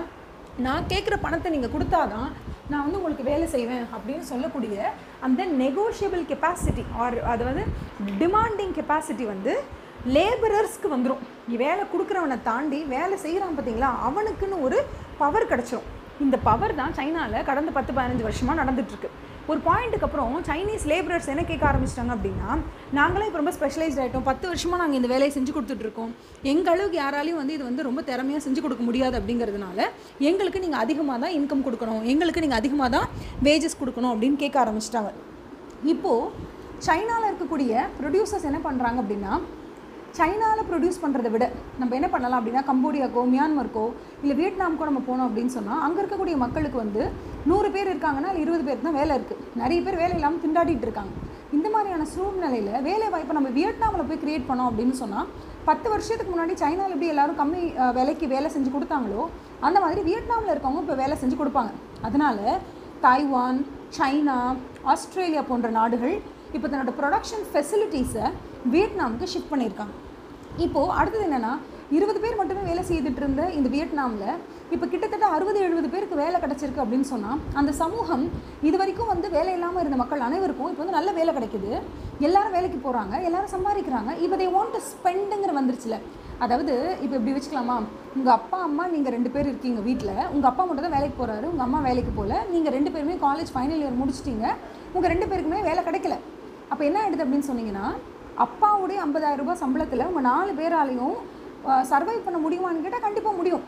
நான் கேட்குற பணத்தை நீங்கள் கொடுத்தாதான் நான் வந்து உங்களுக்கு வேலை செய்வேன் அப்படின்னு சொல்லக்கூடிய அந்த நெகோஷியபிள் கெப்பாசிட்டி ஆர் அது வந்து டிமாண்டிங் கெப்பாசிட்டி வந்து லேபரர்ஸ்க்கு வந்துடும் வேலை கொடுக்குறவனை தாண்டி வேலை செய்கிறான் பார்த்தீங்களா அவனுக்குன்னு ஒரு பவர் கிடச்சிரும். இந்த பவர் தான் சைனாவில் கடந்த பத்து பதினஞ்சு வருஷமாக நடந்துகிட்ருக்கு ஒரு பாயிண்ட்டுக்கு அப்புறம் சைனீஸ் லேபரர்ஸ் என்ன கேட்க ஆரம்பிச்சிட்டாங்க அப்படின்னா நாங்களே இப்போ ரொம்ப ஸ்பெஷலைஸ்ட் ஆகிட்டோம் பத்து வருஷமாக நாங்கள் இந்த வேலையை செஞ்சு கொடுத்துட்ருக்கோம் எங்கள் அளவுக்கு யாராலையும் வந்து இது வந்து ரொம்ப திறமையாக செஞ்சு கொடுக்க முடியாது அப்படிங்கிறதுனால எங்களுக்கு நீங்கள் அதிகமாக தான் இன்கம் கொடுக்கணும். எங்களுக்கு நீங்கள் அதிகமாக தான் வேஜஸ் கொடுக்கணும் அப்படின்னு கேட்க ஆரம்பிச்சிட்டாங்க. இப்போது சைனாவில் இருக்கக்கூடிய ப்ரொடியூசர்ஸ் என்ன பண்ணுறாங்க அப்படின்னா சைனாவில் ப்ரொடியூஸ் பண்ணுறதை விட நம்ம என்ன பண்ணலாம் அப்படின்னா கம்போடியாக்கோ மியான்மர்க்கோ இல்லை வியட்நாம்க்கோ நம்ம போனோம் அப்படின்னு சொன்னால் அங்கே இருக்கக்கூடிய மக்களுக்கு வந்து நூறு பேர் இருக்காங்கன்னா இருபது பேருக்கு தான் வேலை இருக்குது நிறைய பேர் வேலை இல்லாமல் திண்டாடிட்டு இருக்காங்க. இந்த மாதிரியான சூழ்நிலையில் வேலை வாய்ப்பை நம்ம வியட்நாமில் போய் கிரியேட் பண்ணோம் அப்படின்னு சொன்னால் பத்து வருஷத்துக்கு முன்னாடி சைனாவில் எப்படி எல்லாரும் கம்மி விலைக்கு வேலை செஞ்சு கொடுத்தாங்களோ அந்த மாதிரி வியட்நாமில் இருக்கவங்க இப்போ வேலை செஞ்சு கொடுப்பாங்க. அதனால் தாய்வான் சைனா ஆஸ்திரேலியா போன்ற நாடுகள் இப்போ தன்னோட ப்ரொடக்ஷன் ஃபெசிலிட்டிஸை வியட்நாமுக்கு ஷிஃப்ட் பண்ணியிருக்காங்க. இப்போது அடுத்தது என்னென்னா இருபது பேர் மட்டுமே வேலை செய்துட்டு இருந்த இந்த வியட்நாமில் இப்போ கிட்டத்தட்ட அறுபது எழுபது பேருக்கு வேலை கிடச்சிருக்கு அப்படின்னு சொன்னால் அந்த சமூகம் இது வரைக்கும் வந்து வேலை இல்லாமல் இருந்த மக்கள் அனைவருக்கும் இப்போ வந்து நல்ல வேலை கிடைக்குது. எல்லாரும் வேலைக்கு போகிறாங்க எல்லாரும் சம்பாதிக்கிறாங்க. இப்போ தே வாண்ட் டு ஸ்பெண்டுங்கிற வந்துருச்சுல. அதாவது இப்போ இப்படி வச்சுக்கலாமா? உங்கள் அப்பா அம்மா நீங்கள் ரெண்டு பேர் இருக்கீங்க வீட்டில் உங்கள் அப்பா மட்டும் தான் வேலைக்கு போகிறாரு உங்கள் அம்மா வேலைக்கு போகல நீங்கள் ரெண்டு பேருமே காலேஜ் ஃபைனல் இயர் முடிச்சிட்டீங்க. உங்கள் ரெண்டு பேருக்குமே வேலை கிடைக்கல. அப்போ என்ன ஆகிடுது அப்படின்னு சொன்னீங்கன்னா அப்பாவுடைய 50000 ரூபாய் சம்பளத்தில் உங்கள் நாலு பேராலையும் சர்வை பண்ண முடியுமான்னு கேட்டால் கண்டிப்பாக முடியும்.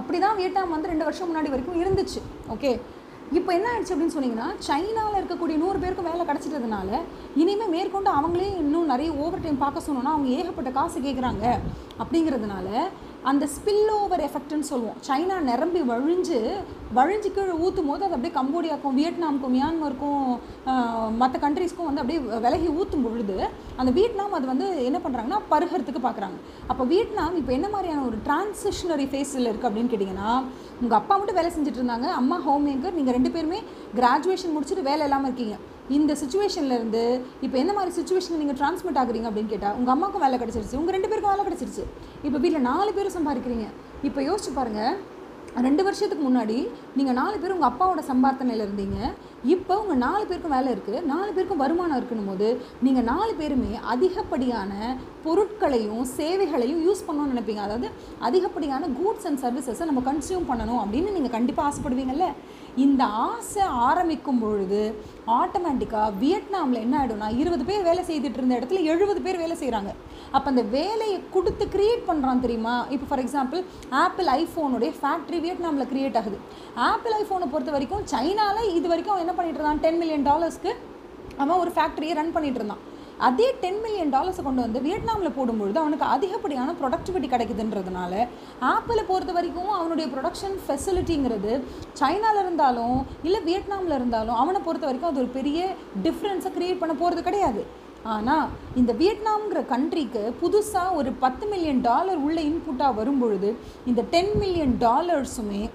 அப்படி தான் வியட்நாம் வந்து ரெண்டு வருஷம் முன்னாடி வரைக்கும் இருந்துச்சு. ஓகே இப்போ என்ன ஆயிடுச்சு அப்படின்னு சொன்னீங்கன்னா சைனாவில் இருக்கக்கூடிய நூறு பேருக்கு வேலை கிடச்சிட்டதுனால இனிமேல் மேற்கொண்டு அவங்களே இன்னும் நிறைய ஓவர் டைம் பார்க்க சொன்னோன்னா அவங்க ஏகப்பட்ட காசு கேட்குறாங்க அப்படிங்கிறதுனால அந்த ஸ்பில் ஓவர் எஃபெக்ட்னு சொல்லுவோம். சைனா நிரம்பி வழிஞ்சு வழிஞ்சு கீழே ஊற்றும் போது அது அப்படியே கம்போடியாக்கும் வியட்நாமுக்கும் மியான்மருக்கும் மற்ற கண்ட்ரீஸ்க்கும் வந்து அப்படியே விலகி ஊற்றும் பொழுது அந்த வியட்நாம் அது வந்து என்ன பண்ணுறாங்கன்னா பருகிறதுக்கு பார்க்குறாங்க அப்போ வியட்நாம் இப்போ என்ன மாதிரியான ஒரு டிரான்சிஷனரி ஃபேஸில் இருக்குது அப்படின்னு கேட்டிங்கன்னா உங்கள் அப்பா மட்டும் வேலை செஞ்சுட்டு இருந்தாங்க அம்மா ஹோம் மேக்கர் நீங்கள் ரெண்டு பேருமே கிராஜுவேஷன் முடிச்சுட்டு வேலை இல்லாமல் இருக்கீங்க. இந்த சுச்சுவேஷன்லேருந்து இப்போ என்ன மாதிரி சுச்சுவேஷன் நீங்கள் ட்ரான்ஸ்மிட் ஆகுறீங்க அப்படின்னு கேட்டால் உங்கள் அம்மாவுக்கும் வேலை கிடச்சிருச்சு உங்கள் ரெண்டு பேருக்கும் வேலை கிடச்சிருச்சு. இப்போ வீட்டில் நாலு பேரும் சம்பாதிக்கிறீங்க. இப்போ யோசிச்சு பாருங்கள் ரெண்டு வருஷத்துக்கு முன்னாடி நீங்கள் நாலு பேர் உங்கள் அப்பாவோட சம்பார்த்தனையில் இருந்தீங்க. இப்போ உங்கள் நாலு பேருக்கும் வேலை இருக்குது நாலு பேருக்கும் வருமானம் இருக்குன்னும் போது நீங்கள் நாலு பேருமே அதிகப்படியான பொருட்களையும் சேவைகளையும் யூஸ் பண்ணணும்னு நினைப்பீங்க. அதாவது அதிகப்படியான கூட்ஸ் அண்ட் சர்வீசஸை நம்ம கன்சியூம் பண்ணணும் அப்படின்னு நீங்கள் கண்டிப்பாக ஆசைப்படுவீங்கல்ல? இந்த ஆசை ஆரம்பிக்கும் பொழுது ஆட்டோமேட்டிக்காக வியட்நாமில் என்ன ஆகிடும்னா இருபது பேர் வேலை செய்துட்டு இருந்த இடத்துல எழுபது பேர் வேலை செய்கிறாங்க அப்போ அந்த வேலையை கொடுத்து க்ரியேட் பண்ணுறான் தெரியுமா? இப்போ ஃபார் எக்ஸாம்பிள் ஆப்பிள் ஐஃபோனுடைய ஃபேக்ட்ரி வியட்நாமில் க்ரியேட் ஆகுது. ஆப்பிள் ஐஃபோனை பொறுத்த வரைக்கும் சைனாவில் இது வரைக்கும் அவன் என்ன பண்ணிட்டு இருந்தான்? டென் மில்லியன் டாலர்ஸ்க்கு அவன் ஒரு ஃபேக்ட்ரியை ரன் பண்ணிட்டு இருந்தான். அதே டென் மில்லியன் டாலர்ஸை கொண்டு வந்து வியட்நாமில் போடும்பொழுது அவனுக்கு அதிகப்படியான ப்ரொடக்டிவிட்டி கிடைக்குதுன்றதுனால ஆப்பிளை பொறுத்த வரைக்கும் அவனுடைய ப்ரொடக்ஷன் ஃபெசிலிட்டிங்கிறது சைனாவில் இருந்தாலும் இல்லை வியட்நாமில் இருந்தாலும் அவனை பொறுத்த வரைக்கும் அது ஒரு பெரிய டிஃப்ரென்ஸை க்ரியேட் பண்ண போகிறது கிடையாது. ஆனால் இந்த வியட்நாம்ங்கிற கண்ட்ரிக்கு புதுசாக ஒரு பத்து மில்லியன் டாலர் உள்ள இன்புட்டாக வரும்பொழுது இந்த டென் மில்லியன் டாலர்ஸுமே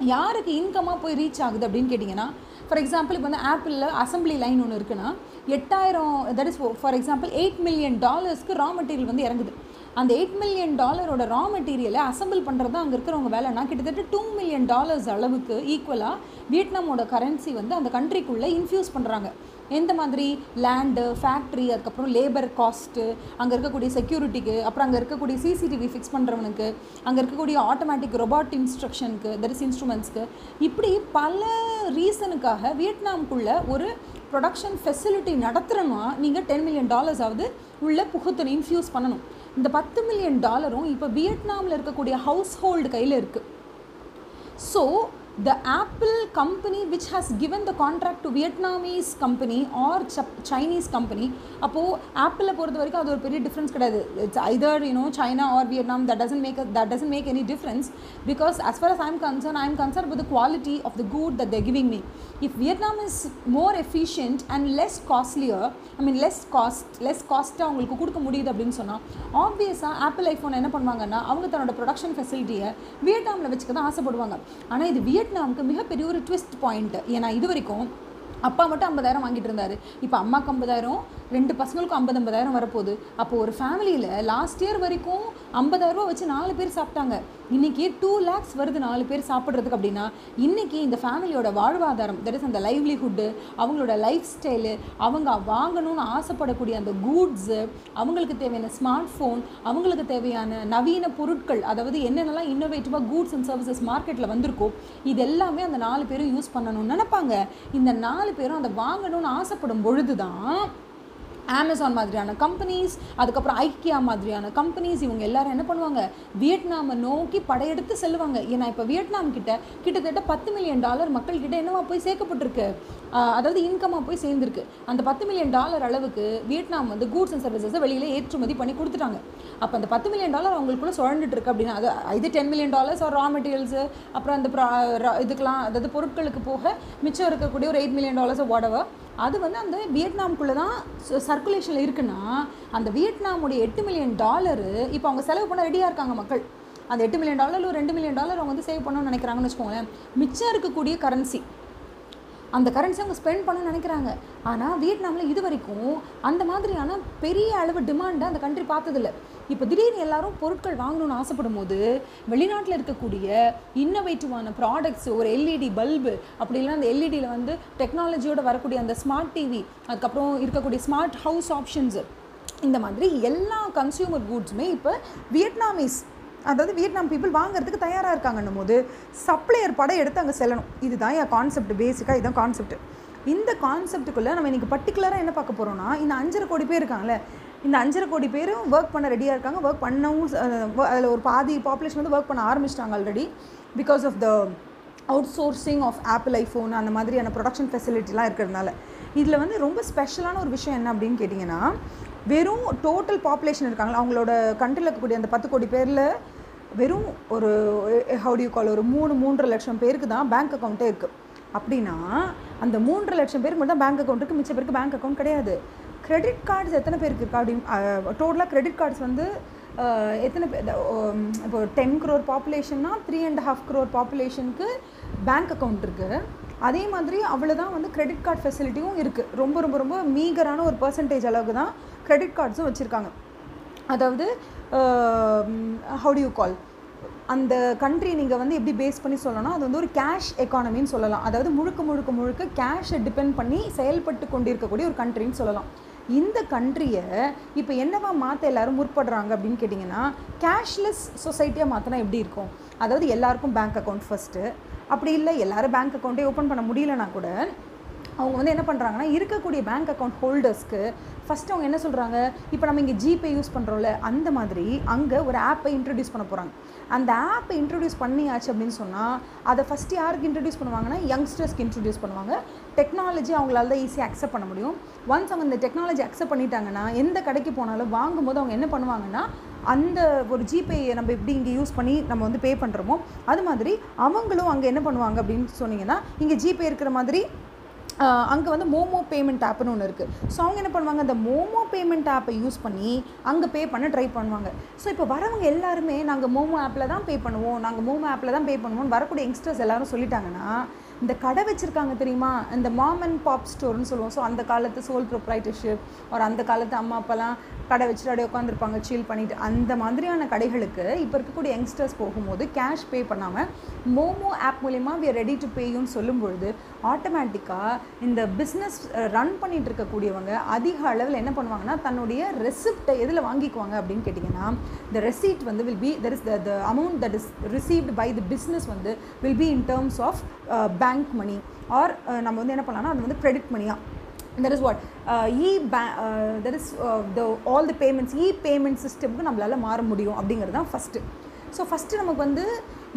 யாருக்கு இன்கமாக போய் ரீச் ஆகுது அப்படின்னு கேட்டிங்கன்னா ஃபார் எக்ஸாம்பிள் இப்போ வந்து ஆப்பிளில் அசம்பிளி லைன் ஒன்று இருக்குன்னா எட்டாயிரம் that is for example eight million டாலர்ஸ்க்கு raw material வந்து இறங்குது. அந்த எயிட் மில்லியன் டாலரோட ரா மெட்டீரியலை அசம்பிள் பண்ணுறது தான் அங்கே இருக்கிறவங்க வேலைனா கிட்டத்தட்ட டூ மில்லியன் டாலர்ஸ் அளவுக்கு ஈக்குவலாக வியட்நாமோட கரன்சி வந்து அந்த கண்ட்ரிக்குள்ளே இன்ஃப்யூஸ் பண்ணுறாங்க எந்த மாதிரி? லேண்டு ஃபேக்ட்ரி அதுக்கப்புறம் லேபர் காஸ்ட்டு அங்கே இருக்கக்கூடிய செக்யூரிட்டிக்கு அப்புறம் அங்கே இருக்கக்கூடிய சிசிடிவி ஃபிக்ஸ் பண்ணுறவனுக்கு அங்கே இருக்கக்கூடிய ஆட்டோமேட்டிக் ரொபாட் இன்ஸ்ட்ரக்ஷனுக்கு தட் இஸ் இன்ஸ்ட்ருமெண்ட்ஸ்க்கு இப்படி பல ரீசனுக்காக வியட்நாம்குள்ளே ஒரு ப்ரொடக்ஷன் ஃபெசிலிட்டி நடத்துகிறோன்னா நீங்கள் டென் மில்லியன் டாலர்ஸ் ஆகுது உள்ளே புகுத்தணும் இன்ஃப்யூஸ் பண்ணணும். இந்த பத்து மில்லியன் டாலரும் இப்போ வியட்நாமில் இருக்கக்கூடிய ஹவுஸ் ஹோல்டு கையில் இருக்குது so the Apple company which has given the contract to Vietnamese company or Chinese company அப்போது ஆப்பிளில் பொறுத்த வரைக்கும் அது ஒரு பெரிய டிஃப்ரென்ஸ் கிடையாது. It's either you know China or Vietnam that doesn't make that doesn't make any difference because as far as concern I am concern with the quality of the good that they're giving me if Vietnam is more efficient and less costlier I mean less cost less காஸ்ட்டாக அவங்களுக்கு கொடுக்க முடியுது அப்படின்னு சொன்னால் ஆப்வியஸாக apple iPhone என்ன பண்ணுவாங்கன்னா அவங்க தன்னோட ப்ரொடக்ஷன் ஃபெசிலிட்டியை வியட்நாமில் வச்சுக்க தான் ஆசைப்படுவாங்க. ஆனால் இது வியட் வியட்நாமுக்கு மிகப்பெரிய ஒரு ட்விஸ்ட் பாயிண்ட் ஏன்னா இது வரைக்கும் அப்பா மட்டும் ஐம்பதாயிரம் வாங்கிட்டு இருந்தார். இப்போ அம்மாக்கு ஐம்பதாயிரம் ரெண்டு பசங்களுக்கும் ஐம்பது ஐம்பதாயிரம் வரப்போகுது. அப்போ ஒரு ஃபேமிலியில் லாஸ்ட் இயர் வரைக்கும் ஐம்பதாயிரரூபா வச்சு நாலு பேர் சாப்பிட்டாங்க. இன்றைக்கி டூ லேக்ஸ் வருது நாலு பேர் சாப்பிட்றதுக்கு அப்படின்னா இன்றைக்கி இந்த ஃபேமிலியோட வாழ்வாதாரம் தட் இஸ் அந்த லைவ்லிஹுட்டு அவங்களோட லைஃப் ஸ்டைலு அவங்க வாங்கணும்னு ஆசைப்படக்கூடிய அந்த கூட்ஸு அவங்களுக்கு தேவையான ஸ்மார்ட் ஃபோன் அவங்களுக்கு தேவையான நவீன பொருட்கள் அதாவது என்னென்னலாம் இன்னோவேட்டிவாக கூட்ஸ் அண்ட் சர்வீசஸ் மார்க்கெட்டில் வந்திருக்கோ இது எல்லாமே அந்த நாலு பேரும் யூஸ் பண்ணணும்னு நினைப்பாங்க. இந்த நாலு பேரும் அதை வாங்கணும்னு ஆசைப்படும் பொழுது தான் அமேசான் மாதிரியான கம்பெனிஸ் அதுக்கப்புறம் ஐக்கியா மாதிரியான கம்பெனிஸ் இவங்க எல்லாரும் என்ன பண்ணுவாங்க? வியட்நாமை நோக்கி படையெடுத்து செல்லுவாங்க. ஏன்னா இப்போ வியட்நாம் கிட்ட கிட்டத்தட்ட பத்து மில்லியன் டாலர் மக்கள் கிட்ட என்னவா போய் சேர்க்கப்பட்டிருக்கு? அதாவது இன்கமாக போய் சேர்ந்துருக்கு. அந்த பத்து மில்லியன் டாலர் அளவுக்கு வியட்நாம் வந்து கூட்ஸ் அண்ட் சர்வீசஸை வெளியில் ஏற்றுமதி பண்ணி கொடுத்துட்டாங்க. அப்போ அந்த பத்து மில்லியன் டாலர் அவங்களுக்குள்ள சுழண்டுட்டு இருக்கு அப்படின்னா அது இது ten million dollars or raw materials அப்புறம் அந்த ப்ரா- ர- அதாவது பொருட்களுக்கு போக மிச்சம் இருக்கக்கூடிய ஒரு எயிட் மில்லியன் டாலர்ஸ் உடவை அது வந்து அந்த வியட்நாம்குள்ளே தான் சர்க்குலேஷனில் இருக்குன்னா அந்த வியட்நாமுடைய எட்டு மில்லியன் டாலரு இப்போ அவங்க செலவு பண்ண ரெடியாக இருக்காங்க மக்கள். அந்த எட்டு மில்லியன் டாலர் ஒரு ரெண்டு மில்லியன் டாலர் அவங்க வந்து சேவ் பண்ணணும்னு நினைக்கிறாங்கன்னு வச்சுக்கோங்களேன். மிச்சம் இருக்கக்கூடிய கரன்சி அந்த கரன்சி அவங்க ஸ்பெண்ட் பண்ண நினைக்கிறாங்க. ஆனால் வியட்நாமில் இது வரைக்கும் அந்த மாதிரியான பெரிய அளவு டிமாண்டை அந்த கண்ட்ரி பார்த்ததில்ல. இப்போ திடீர்னு எல்லாரும் பொருட்கள் வாங்கணும்னு ஆசைப்படும் போது வெளிநாட்டில் இருக்கக்கூடிய இன்னோவேட்டிவான ப்ராடக்ட்ஸ் ஒரு எல்இடி பல்பு அப்படி அந்த எல்இடியில் வந்து டெக்னாலஜியோட வரக்கூடிய அந்த ஸ்மார்ட் டிவி அதுக்கப்புறம் இருக்கக்கூடிய ஸ்மார்ட் ஹவுஸ் ஆப்ஷன்ஸு இந்த மாதிரி எல்லா கன்சியூமர் கூட்ஸுமே இப்போ வியட்நாமீஸ் அதாவது வியட்நாம் பீப்புள் வாங்குறதுக்கு தயாராக இருக்காங்கன்னும் போது சப்ளையர் படம் எடுத்து அங்கே செல்லணும். இதுதான் என் கான்செப்ட் பேசிக்காக இதுதான் கான்செப்ட் இந்த கான்செப்ட்டுக்குள்ளே நம்ம இன்றைக்கி பர்டிகுலராக என்ன பார்க்க போகிறோம்னா இந்த அஞ்சரை கோடி பேர் இருக்காங்களே இந்த அஞ்சரை கோடி பேரும் ஒர்க் பண்ண ரெடியாக இருக்காங்க. ஒர்க் பண்ணவும் அதில் ஒரு பாதி பாப்புலேஷன் வந்து ஒர்க் பண்ண ஆரம்பிச்சிட்டாங்க already because of the outsourcing of Apple iPhone அந்த மாதிரியான ப்ரொடக்ஷன் ஃபெசிலிட்டிலாம் இருக்கிறதுனால. இதில் வந்து ரொம்ப ஸ்பெஷலான ஒரு விஷயம் என்ன அப்படின்னு கேட்டிங்கன்னா வெறும் டோட்டல் பாப்புலேஷன் இருக்காங்களா அவங்களோட கண்ட்ரியில் இருக்கக்கூடிய அந்த பத்து கோடி பேரில் வெறும் ஒரு ஹவுடியூ கால் ஒரு மூணு மூன்றரை லட்சம் பேருக்கு தான் பேங்க் அக்கௌண்ட்டே இருக்குது அப்படின்னா அந்த மூன்றரை லட்சம் பேருக்கு மட்டும் தான் பேங்க் அக்கௌண்ட் இருக்குது மிச்ச பேருக்கு பேங்க் அக்கௌண்ட் கிடையாது. கிரெடிட் கார்ட்ஸ் எத்தனை பேருக்கு இருக்கா? அப்படின்னு டோட்டலாக கிரெடிட் கார்ட்ஸ் வந்து எத்தனை பேர் இப்போ டென் க்ரோர் பாப்புலேஷன்னா த்ரீ அண்ட் ஹாஃப் க்ரோர் பாப்புலேஷனுக்கு பேங்க் அக்கௌண்ட் இருக்குது அதே மாதிரி அவ்வளோதான் வந்து கிரெடிட் கார்டு ஃபெசிலிட்டியும் இருக்குது ரொம்ப ரொம்ப ரொம்ப மீகரான ஒரு பர்சன்டேஜ் அளவுக்கு தான் கிரெடிட் கார்ட்ஸும் வச்சுருக்காங்க. அதாவது ஹவு யூ கால் அந்த கண்ட்ரி நீங்கள் வந்து எப்படி பேஸ் பண்ணி சொல்லணும் அது வந்து ஒரு கேஷ் எக்கானமின்னு சொல்லலாம். அதாவது முழுக்க முழுக்க முழுக்க கேஷை டிபெண்ட் பண்ணி செயல்பட்டு கொண்டிருக்கக்கூடிய ஒரு கண்ட்ரின்னு சொல்லலாம். இந்த கண்ட்ரியை இப்போ என்னவா மாற்ற எல்லாரும் முற்படுறாங்க அப்படின்னு கேட்டிங்கன்னா கேஷ்லெஸ் சொசைட்டியாக மாற்றினா எப்படி இருக்கும்? அதாவது எல்லாருக்கும் பேங்க் அக்கௌண்ட் ஃபஸ்ட்டு அப்படி இல்லை எல்லாரும் பேங்க் அக்கௌண்ட்டே ஓப்பன் பண்ண முடியலனா கூட அவங்க வந்து என்ன பண்ணுறாங்கன்னா இருக்கக்கூடிய பேங்க் அக்கௌண்ட் ஹோல்டர்ஸ்க்கு ஃபஸ்ட்டு அவங்க என்ன சொல்கிறாங்க இப்போ நம்ம இங்கே ஜிபே யூஸ் பண்ணுறோம்ல அந்த மாதிரி அங்கே ஒரு ஆப்பை இன்ட்ரடியூஸ் பண்ண போகிறாங்க அந்த ஆப்பை இன்ட்ரடியூஸ் பண்ணியாச்சு அப்படின்னு சொன்னால் அதை ஃபஸ்ட்டு யாருக்கு இன்ட்ரடியூஸ் பண்ணுவாங்கன்னா யங்ஸ்டர்ஸ்க்கு இன்ட்ரடியூஸ் பண்ணுவாங்க. டெக்னாலஜி அவங்களால தான் ஈஸியாக அக்செப்ட் பண்ண முடியும். ஒன்ஸ் அவங்க இந்த டெக்னாலஜி அக்செப்ட் பண்ணிட்டாங்கன்னா எந்த கடைக்கு போனாலும் வாங்கும்போது அவங்க என்ன பண்ணுவாங்கன்னா அந்த ஒரு ஜிபேயை நம்ம எப்படி இங்கே யூஸ் பண்ணி நம்ம வந்து பே பண்ணுறோமோ அது மாதிரி அவங்களும் அங்கே என்ன பண்ணுவாங்க அப்படின்னு சொன்னீங்கன்னா இங்கே ஜிபே இருக்கிற மாதிரி அங்கே வந்து மோமோ பேமெண்ட் ஆப்னு ஒன்று இருக்குது ஸோ அவங்க என்ன பண்ணுவாங்க? அந்த மோமோ பேமெண்ட் ஆப்பை யூஸ் பண்ணி அங்கே பே பண்ண ட்ரை பண்ணுவாங்க. ஸோ இப்போ வரவங்க எல்லாருமே நாங்கள் மோமோ ஆப்பில் தான் பே பண்ணுவோம். நாங்கள் மோமோ ஆப்பில் தான் பே பண்ணுவோம் வரக்கூடிய யங்ஸ்டர்ஸ் எல்லாரும் சொல்லிட்டாங்கன்னா இந்த கடை வச்சுருக்காங்க தெரியுமா? இந்த மாம் அண்ட் பாப் ஸ்டோர்னு சொல்லுவோம். ஸோ அந்த காலத்து சோல் ப்ரொப்ரைட்டர்ஷிப் ஒரு அந்த காலத்து அம்மா அப்பாலாம் கடை வச்சுட்டு அப்படியே உட்காந்துருப்பாங்க சீல் பண்ணிட்டு. அந்த மாதிரியான கடைகளுக்கு இப்போ இருக்கக்கூடிய யங்ஸ்டர்ஸ் போகும்போது கேஷ் பே பண்ணாமல் மோமோ ஆப் மூலயமா வி ரெடி டு பேயும் சொல்லும்பொழுது ஆட்டோமேட்டிக்காக இந்த பிஸ்னஸ் ரன் பண்ணிட்டு இருக்கக்கூடியவங்க அதிக அளவில் என்ன பண்ணுவாங்கன்னா தன்னுடைய ரெசிப்டை எதில் வாங்கிக்குவாங்க அப்படின்னு கேட்டிங்கன்னா த ரெசிப்ட் வந்து will be there is the amount that is received by the business வந்து will be in terms of bank money or நம்ம வந்து என்ன பண்ணலாம்னா அது வந்து கிரெடிட் மணியாக that is what e pay ba- is the all the payments e payment payments சிஸ்டமுக்கு நம்மளால் மாற முடியும் அப்படிங்கிறது தான் ஃபஸ்ட்டு ஸோ ஃபஸ்ட்டு நமக்கு வந்து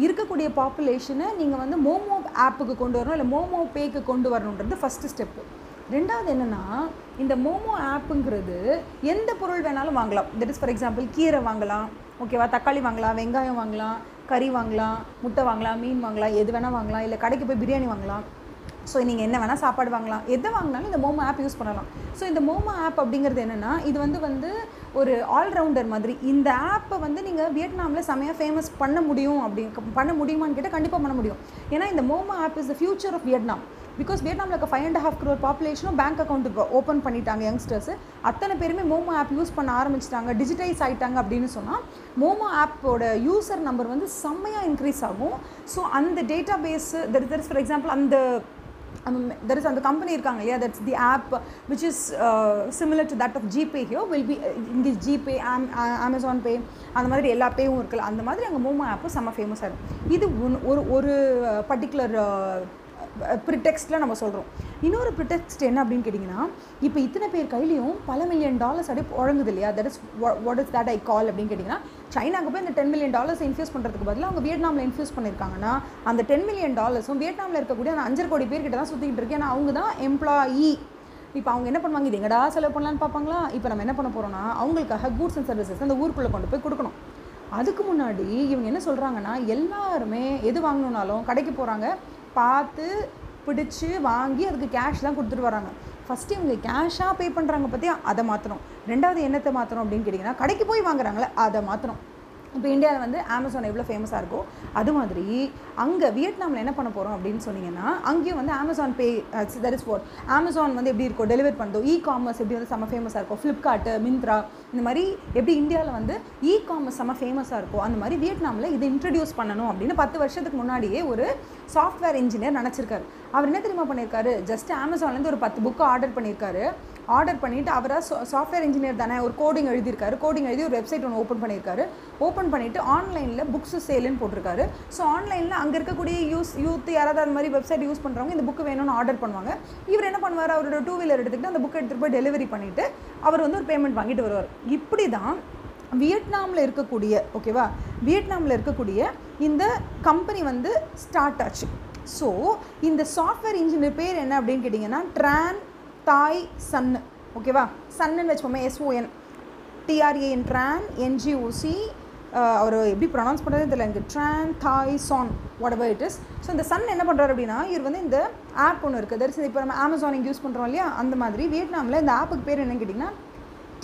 இருக்கக்கூடிய பாப்புலேஷனை நீங்கள் வந்து மோமோ ஆப்புக்கு கொண்டு வரணும் இல்லை மோமோ பேக்கு கொண்டு வரணுன்றது ஃபஸ்ட்டு ஸ்டெப்பு ரெண்டாவது என்னென்னா இந்த மோமோ ஆப்புங்கிறது எந்த பொருள் வேணாலும் வாங்கலாம். தட் இஸ் ஃபார் எக்ஸாம்பிள் கீரை வாங்கலாம் ஓகேவா தக்காளி வாங்கலாம் வெங்காயம் வாங்கலாம் கறி வாங்கலாம் முட்டை வாங்கலாம் மீன் வாங்கலாம் எது வேணால் வாங்கலாம் இல்லை கடைக்கு போய் பிரியாணி வாங்கலாம். ஸோ நீங்கள் என்ன வேணால் சாப்பாடு வாங்கலாம். எதை வாங்கினாலும் இந்த மோமோ ஆப் யூஸ் பண்ணலாம். ஸோ இந்த மோமோ ஆப் அப்படிங்கிறது என்னென்னா இது வந்து வந்து ஒரு ஆல்ரவுண்டர் மாதிரி. இந்த ஆப்பை வந்து நீங்கள் வியட்நாமில் செமையாக ஃபேமஸ் பண்ண முடியும் அப்படி பண்ண முடியுமான்னு கேட்டால் கண்டிப்பாக பண்ண முடியும். ஏன்னா இந்த MoMo app is the future of Vietnam. Because வியட்நாமில் இருக்க ஃபைவ் அண்ட் ஹாஃப் க்ரோர் பாப்புலேஷனும் பேங்க் அக்கௌண்ட் ஓப்பன் பண்ணிட்டாங்க யங்ஸ்டர்ஸ் அத்தனை பேருமே மோமோ ஆப் யூஸ் பண்ண ஆரம்பிச்சிட்டாங்க டிஜிட்டைஸ் ஆகிட்டாங்க அப்படின்னு சொன்னால் மோமோ ஆப்போட யூசர் நம்பர் வந்து செம்மையாக இன்க்ரீஸ் ஆகும். ஸோ அந்த data base there is for example அந்த தெர் இஸ் அந்த கம்பெனி இருக்காங்க இல்லையா? That's the app which is similar to that of GPay here will be இங்கே ஜிபே ஆம் அமேசான் பே அந்த மாதிரி எல்லா பேவும் இருக்குல்ல அந்த மாதிரி அங்கே மோமோ ஆப்பும் செம்ம ஃபேமஸாக இருக்கும் இது ஒன் ஒரு ஒரு uh, பர்டிகுலர் ப்ரிடெக்ஸ்டில் நம்ம சொல்கிறோம் இன்னொரு ப்ரிடெக்ஸ்ட் என்ன அப்படின்னு கேட்டிங்கன்னா இப்போ இத்தனை பேர் கையிலையும் பல மில்லியன் டாலர்ஸ் அப்படியே புழங்குது இல்லையா? That is what is that I call அப்படின்னு கேட்டிங்கன்னா சைனாக்கு போய் இந்த டென் மில்லியன் டாலர்ஸ் இன்ஃபியூஸ் பண்ணுறதுக்கு பதிலாக அவங்க வியட்நாமில் இன்ஃபியூஸ் பண்ணியிருக்காங்கன்னா அந்த டென் மில்லியன் டாலர்ஸும் வியட்நாமில் இருக்கக்கூடிய அந்த அஞ்சரை கோடி பேர்கிட்ட தான் சுற்றிக்கிட்டு இருக்கு. ஏன்னா அவங்க தான் எம்ப்ளாயி இப்போ அவங்க என்ன பண்ணுவாங்க? இது எங்கடா செலவு பண்ணலான்னு பார்ப்பாங்களா? இப்போ நம்ம என்ன பண்ண போகிறோம்னா அவங்களுக்காக கூட்ஸ் அண்ட் சர்வீசஸ் அந்த ஊருக்குள்ளே கொண்டு போய் கொடுக்கணும். அதுக்கு முன்னாடி இவங்க என்ன சொல்கிறாங்கன்னா எல்லாருமே எது வாங்கணுன்னாலும் கடைக்கு போகிறாங்க பார்த்து பிடிச்சி வாங்கி அதுக்கு கேஷ் தான் கொடுத்துட்டு வராங்க. ஃபஸ்ட்டு இவங்க கேஷாக பே பண்ணுறாங்க பற்றி அதை மாற்றணும் ரெண்டாவது என்னத்தை மாற்றணும் அப்படின்னு கேட்டிங்கன்னா கடைக்கு போய் வாங்குறாங்களே அதை மாற்றணும் இப்போ இந்தியாவில் வந்து அமேசான் எவ்வளோ ஃபேமஸாக இருக்கோ அது மாதிரி அங்கே வியட்நாமில் என்ன பண்ண போகிறோம் அப்படின்னு சொன்னீங்கன்னா அங்கேயும் வந்து Amazon Pay that is what Amazon வந்து எப்படி இருக்கோ டெலிவர் பண்ணுறோம் இ காமர்ஸ் எப்படி வந்து செம்ம ஃபேமஸாக இருக்கும் ஃப்ளிப்கார்ட்டு மிந்த்ரா இந்த மாதிரி எப்படி இந்தியாவில் வந்து இ காமர்ஸ் செம்ம ஃபேமஸாக இருக்கும் அந்த மாதிரி வியட்நாமில் இதை இன்ட்ரடியூஸ் பண்ணணும் அப்படின்னு பத்து வருஷத்துக்கு முன்னாடியே ஒரு சாஃப்ட்வேர் இன்ஜினியர் நினச்சிருக்காரு அவர் என்ன தெரியுமா பண்ணியிருக்காரு? ஜஸ்ட் அமேசான்லேருந்து ஒரு பத்து புக்கு ஆர்டர் பண்ணியிருக்காரு. ஆர்டர் பண்ணிவிட்டு அவராக சாஃப்ட்வேர் இன்ஜினியர் தானே ஒரு கோடிங் எழுதியிருக்காரு. கோடிங் எழுதி ஒரு வெப்சைட் ஒன்று ஓப்பன் பண்ணியிருக்காரு. ஓப்பன் பண்ணிவிட்டு ஆன்லைனில் புக்ஸ் சேலுன்னு போட்டிருக்காரு. ஸோ ஆன்லைனில் அங்கே இருக்கக்கூடிய யூஸ் யூத் யாராவது அந்த மாதிரி வெப்சைட் யூஸ் பண்ணுறவங்க இந்த புக்கு வேணும்னு ஆர்டர் பண்ணுவாங்க. இவர் என்ன பண்ணுவார்? அவரோட டூ வீலர் எடுத்துக்கிட்டு அந்த புக் எடுத்துகிட்டு போய் டெலிவரி பண்ணிவிட்டு அவர் வந்து ஒரு பேமெண்ட் வாங்கிட்டு வருவார். இப்படி தான் வியட்நாமில் இருக்கக்கூடிய ஓகேவா வியட்நாமில் இருக்கக்கூடிய இந்த கம்பெனி வந்து ஸ்டார்ட் ஆச்சு. ஸோ இந்த சாஃப்ட்வேர் இன்ஜினியர் பேர் என்ன அப்படின்னு கேட்டிங்கன்னா ட்ரான் தாய் சன்னு ஓகேவா சன்னுன்னு வச்சுப்போமே எஸ்ஓஎன் டிஆர்ஏஎன் ட்ரான் என்ஜிஓசி அவர் எப்படி ப்ரொனவுன்ஸ் பண்ணுறது தெரியல எனக்கு Tran Thai Son whatever it is so இந்த சன் என்ன பண்ணுறாரு அப்படின்னா இவர் வந்து இந்த ஆப் ஒன்று இருக்குது தரிசி இப்போ நம்ம அமேசானிங் யூஸ் பண்ணுறோம் இல்லையா? அந்த மாதிரி வியட்நாமில் இந்த ஆப்புக்கு பேர் என்னன்னு கேட்டிங்கன்னா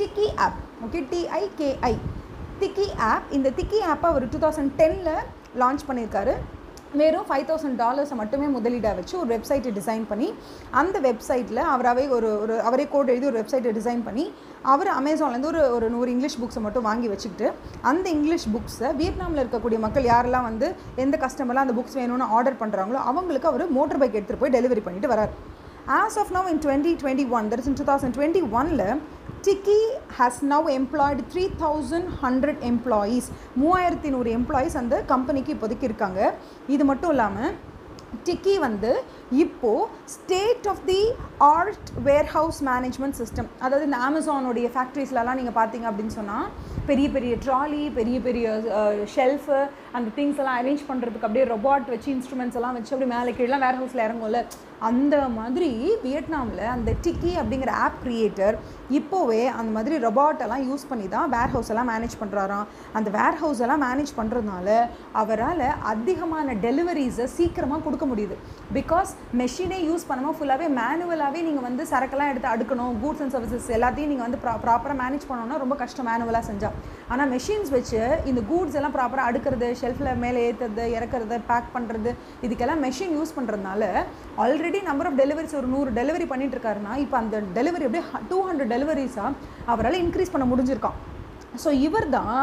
டிக்கி ஆப் ஓகே டிஐகேஐ திக்கி ஆப் இந்த திக்கி ஆப்பை அவர் டூ தௌசண்ட் டெனில் லான்ச் பண்ணியிருக்காரு. வெறும் ஃபைவ் தௌசண்ட் டாலர்ஸை மட்டுமே முதலீடாக வச்சு ஒரு வெப்சைட்டை டிசைன் பண்ணி அந்த வெப்சைட்டில் அவராகவே ஒரு ஒரு அவரே கோட் எழுதி ஒரு வெப்சைட்டை டிசைன் பண்ணி அவர் அமேசான்லேருந்து ஒரு ஒரு நூறு இங்கிலீஷ் புக்ஸை மட்டும் வாங்கி வச்சுக்கிட்டு அந்த இங்கிலீஷ் புக்ஸை வியட்நாமில் இருக்கக்கூடிய மக்கள் யாரெல்லாம் வந்து எந்த கஸ்டமர்லாம் அந்த புக்ஸ் வேணும்னு ஆர்டர் பண்ணுறாங்களோ அவங்களுக்கு அவர் மோட்டர் பைக் எடுத்துகிட்டு போய் டெலிவரி பண்ணிட்டு வரார். As of now in twenty twenty one that is in two thousand twenty ஒனில் Tiki has now employed three thousand hundred employees மூவாயிரத்தி நூறு எம்ப்ளாயீஸ் அந்த கம்பெனிக்கு இப்போதைக்கு இருக்காங்க. இது மட்டும் இல்லாமல் டிக்கி வந்து இப்போது state of the art warehouse management system அதாவது இந்த அமேசானுடைய ஃபேக்ட்ரிஸ்லலாம் நீங்கள் பார்த்தீங்க அப்படின்னு சொன்னால் பெரிய பெரிய ட்ராலி பெரிய பெரிய ஷெல்ஃபு அந்த திங்ஸ் எல்லாம் அரேஞ்ச் பண்ணுறதுக்கு அப்படியே ரொபாட் வச்சு இன்ஸ்ட்ருமெண்ட்ஸ் எல்லாம் வச்சு அப்படியே மேலே கீழெலாம் வேர் ஹவுஸில் இறங்கும்ல. அந்த மாதிரி வியட்நாமில் அந்த டிக்கி அப்படிங்கிற ஆப் க்ரியேட்டர் இப்போவே அந்த மாதிரி ரொபாட்டெல்லாம் யூஸ் பண்ணி தான் வேர் ஹவுஸ் எல்லாம் மேனேஜ் பண்ணுறாராம் அந்த வேர் ஹவுஸ் எல்லாம் மேனேஜ் பண்ணுறதுனால அவரால் அதிகமான டெலிவரிஸை சீக்கிரமாக கொடுக்க முடியுது. பிகாஸ் மெஷினே யூஸ் பண்ணாமல் ஃபுல்லாகவே மேனுவலாகவே நீங்கள் வந்து சரக்கெல்லாம் எடுத்து அடுக்கணும் கூட்ஸ் அண்ட் சர்வீசஸ் எல்லாத்தையும் நீங்கள் வந்து ப்ரா ப்ராப்பராக மேனேஜ் பண்ணணும்னா ரொம்ப கஷ்டம் மேனுவலாக செஞ்சால் ஆனால் மெஷின்ஸ் வச்சு இந்த கூட்ஸ் எல்லாம் ப்ராப்பராக அடுக்கிறது ஷெல்ஃபில் மேலே ஏற்றுறது இறக்குறது பேக் பண்ணுறது இதுக்கெல்லாம் மெஷின் யூஸ் பண்ணுறதுனால ஆல்ரெடி நம்பர் ஆஃப் டெலிவரிஸ் ஒரு நூறு டெலிவரி பண்ணிட்டு இருக்காருன்னா இப்போ அந்த டெலிவரி அப்படியே டூ ஹண்ட்ரட் டெலிவரிஸாக அவரால் இன்க்ரீஸ் பண்ண முடிஞ்சிருக்கான் ஸோ இவர் தான்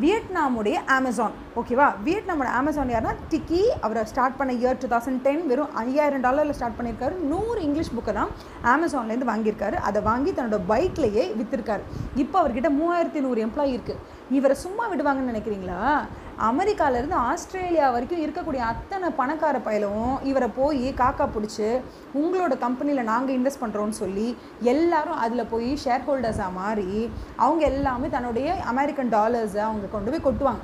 வியட்நாமுடைய அமேசான் ஓகேவா? வியட்நாமோட அமேசான் யாருன்னா டிக்கி அவரை ஸ்டார்ட் பண்ண இயர் டூ தௌசண்ட் டென் வெறும் ஐயாயிரம் டாலரில் ஸ்டார்ட் பண்ணியிருக்காரு. நூறு இங்கிலீஷ் புக்கை தான் அமேசான்லேருந்து வாங்கியிருக்காரு. அதை வாங்கி தன்னோட பைக்லேயே விற்றுருக்காரு இப்போ அவர்கிட்ட மூவாயிரத்தி நூறு எம்ப்ளாயி இருக்குது இவரை சும்மா விடுவாங்கன்னு நினைக்கிறீங்களா? அமெரிக்காவிலேருந்து ஆஸ்திரேலியா வரைக்கும் இருக்கக்கூடிய அத்தனை பணக்கார பயலும் இவரை போய் காக்கா பிடிச்சி உங்களோட கம்பெனியில் நாங்கள் இன்வெஸ்ட் பண்ணுறோன்னு சொல்லி எல்லாரும் அதில் போய் ஷேர் ஹோல்டர்ஸாக மாறி அவங்க எல்லாமே தன்னுடைய அமெரிக்கன் டாலர்ஸை அவங்க கொண்டு போய் கொட்டுவாங்க.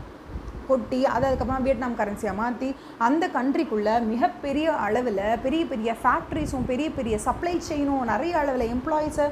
கொட்டி அதை அதுக்கப்புறம் வியட்நாம் கரன்சியாக மாற்றி அந்த கண்ட்ரிக்குள்ளே மிகப்பெரிய அளவில் பெரிய பெரிய ஃபேக்ட்ரிஸும் பெரிய பெரிய சப்ளை செயினும் நிறைய அளவில் எம்ப்ளாயிஸை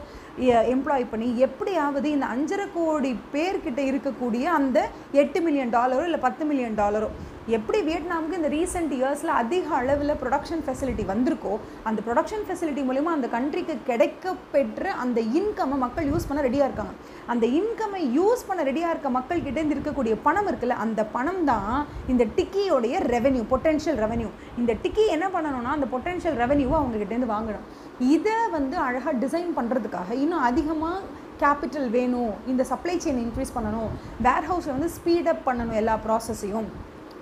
எம்ப்ளாய் பண்ணி எப்படியாவது இந்த அஞ்சரை கோடி பேர்கிட்ட இருக்கக்கூடிய அந்த எட்டு மில்லியன் டாலரோ இல்லை பத்து மில்லியன் டாலரோ எப்படி வியட்நாமுக்கு இந்த ரீசெண்ட் இயர்ஸில் அதிக அளவில் ப்ரொடக்ஷன் ஃபெசிலிட்டி வந்திருக்கோ அந்த ப்ரொடக்ஷன் ஃபெசிலிட்டி மூலிமா அந்த கண்ட்ரிக்கு கிடைக்க பெற்ற அந்த இன்கம்மை மக்கள் யூஸ் பண்ண ரெடியாக இருக்காங்க. அந்த இன்கம்மை யூஸ் பண்ண ரெடியாக இருக்க மக்கள்கிட்டேருந்து இருக்கக்கூடிய பணம் இருக்குல்ல அந்த பணம் தான் இந்த டிக்கியோடைய ரெவென்யூ பொட்டென்ஷியல் ரெவென்யூ இந்த டிக்கி என்ன பண்ணணும்னா அந்த பொட்டென்ஷியல் ரெவென்யூவை அவங்ககிட்டேருந்து வாங்கணும். இதை வந்து அழகாக டிசைன் பண்ணுறதுக்காக இன்னும் அதிகமாக கேபிட்டல் வேணும் இந்த சப்ளை செயின் இன்க்ரீஸ் பண்ணணும் வேர் ஹவுஸில் வந்து ஸ்பீடப் பண்ணணும் எல்லா ப்ராசஸையும்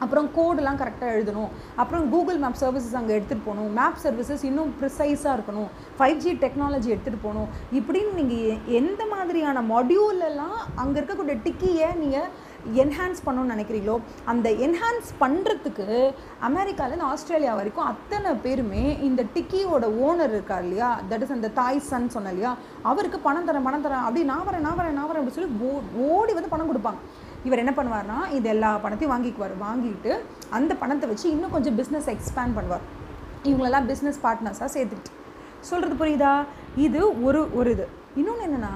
அப்புறம் கோடெலாம் கரெக்டாக எழுதணும். அப்புறம் கூகுள் மேப் சர்வீசஸ் அங்கே எடுத்துகிட்டு போகணும். மேப் சர்வீசஸ் இன்னும் ப்ரிசைஸாக இருக்கணும். ஃபைவ் ஜி டெக்னாலஜி எடுத்துகிட்டு போகணும். இப்படின்னு நீங்கள் எந்த மாதிரியான மாடியூலெல்லாம் அங்கே இருக்கக்கூடிய டிக்கியை நீங்கள் என்ஹான்ஸ் பண்ணணும்னு நினைக்கிறீங்களோ அந்த என்ஹான்ஸ் பண்ணுறதுக்கு அமெரிக்காலேருந்து ஆஸ்திரேலியா வரைக்கும் அத்தனை பேருமே இந்த டிக்கியோட ஓனர் இருக்கார் இல்லையா? தட் இஸ் அந்த தாய் சன் சொன்ன இல்லையா? அவருக்கு பணம் தரேன் பணம் தரேன் அப்படி நான் வரேன் நான் வரேன் நான் வரேன் அப்படின்னு சொல்லி ஓ ஓடி வந்து பணம் கொடுப்பாங்க. இவர் என்ன பண்ணுவார்னா இது எல்லா பணத்தையும் வாங்கிக்குவார். வாங்கிட்டு அந்த பணத்தை வச்சு இன்னும் கொஞ்சம் பிஸ்னஸ் எக்ஸ்பேண்ட் பண்ணுவார். இவங்களெல்லாம் பிஸ்னஸ் பார்ட்னர்ஸாக சேர்த்துக்கிட்டு. சொல்கிறது புரியுதா? இது ஒரு ஒரு இது. இன்னொன்று என்னென்னா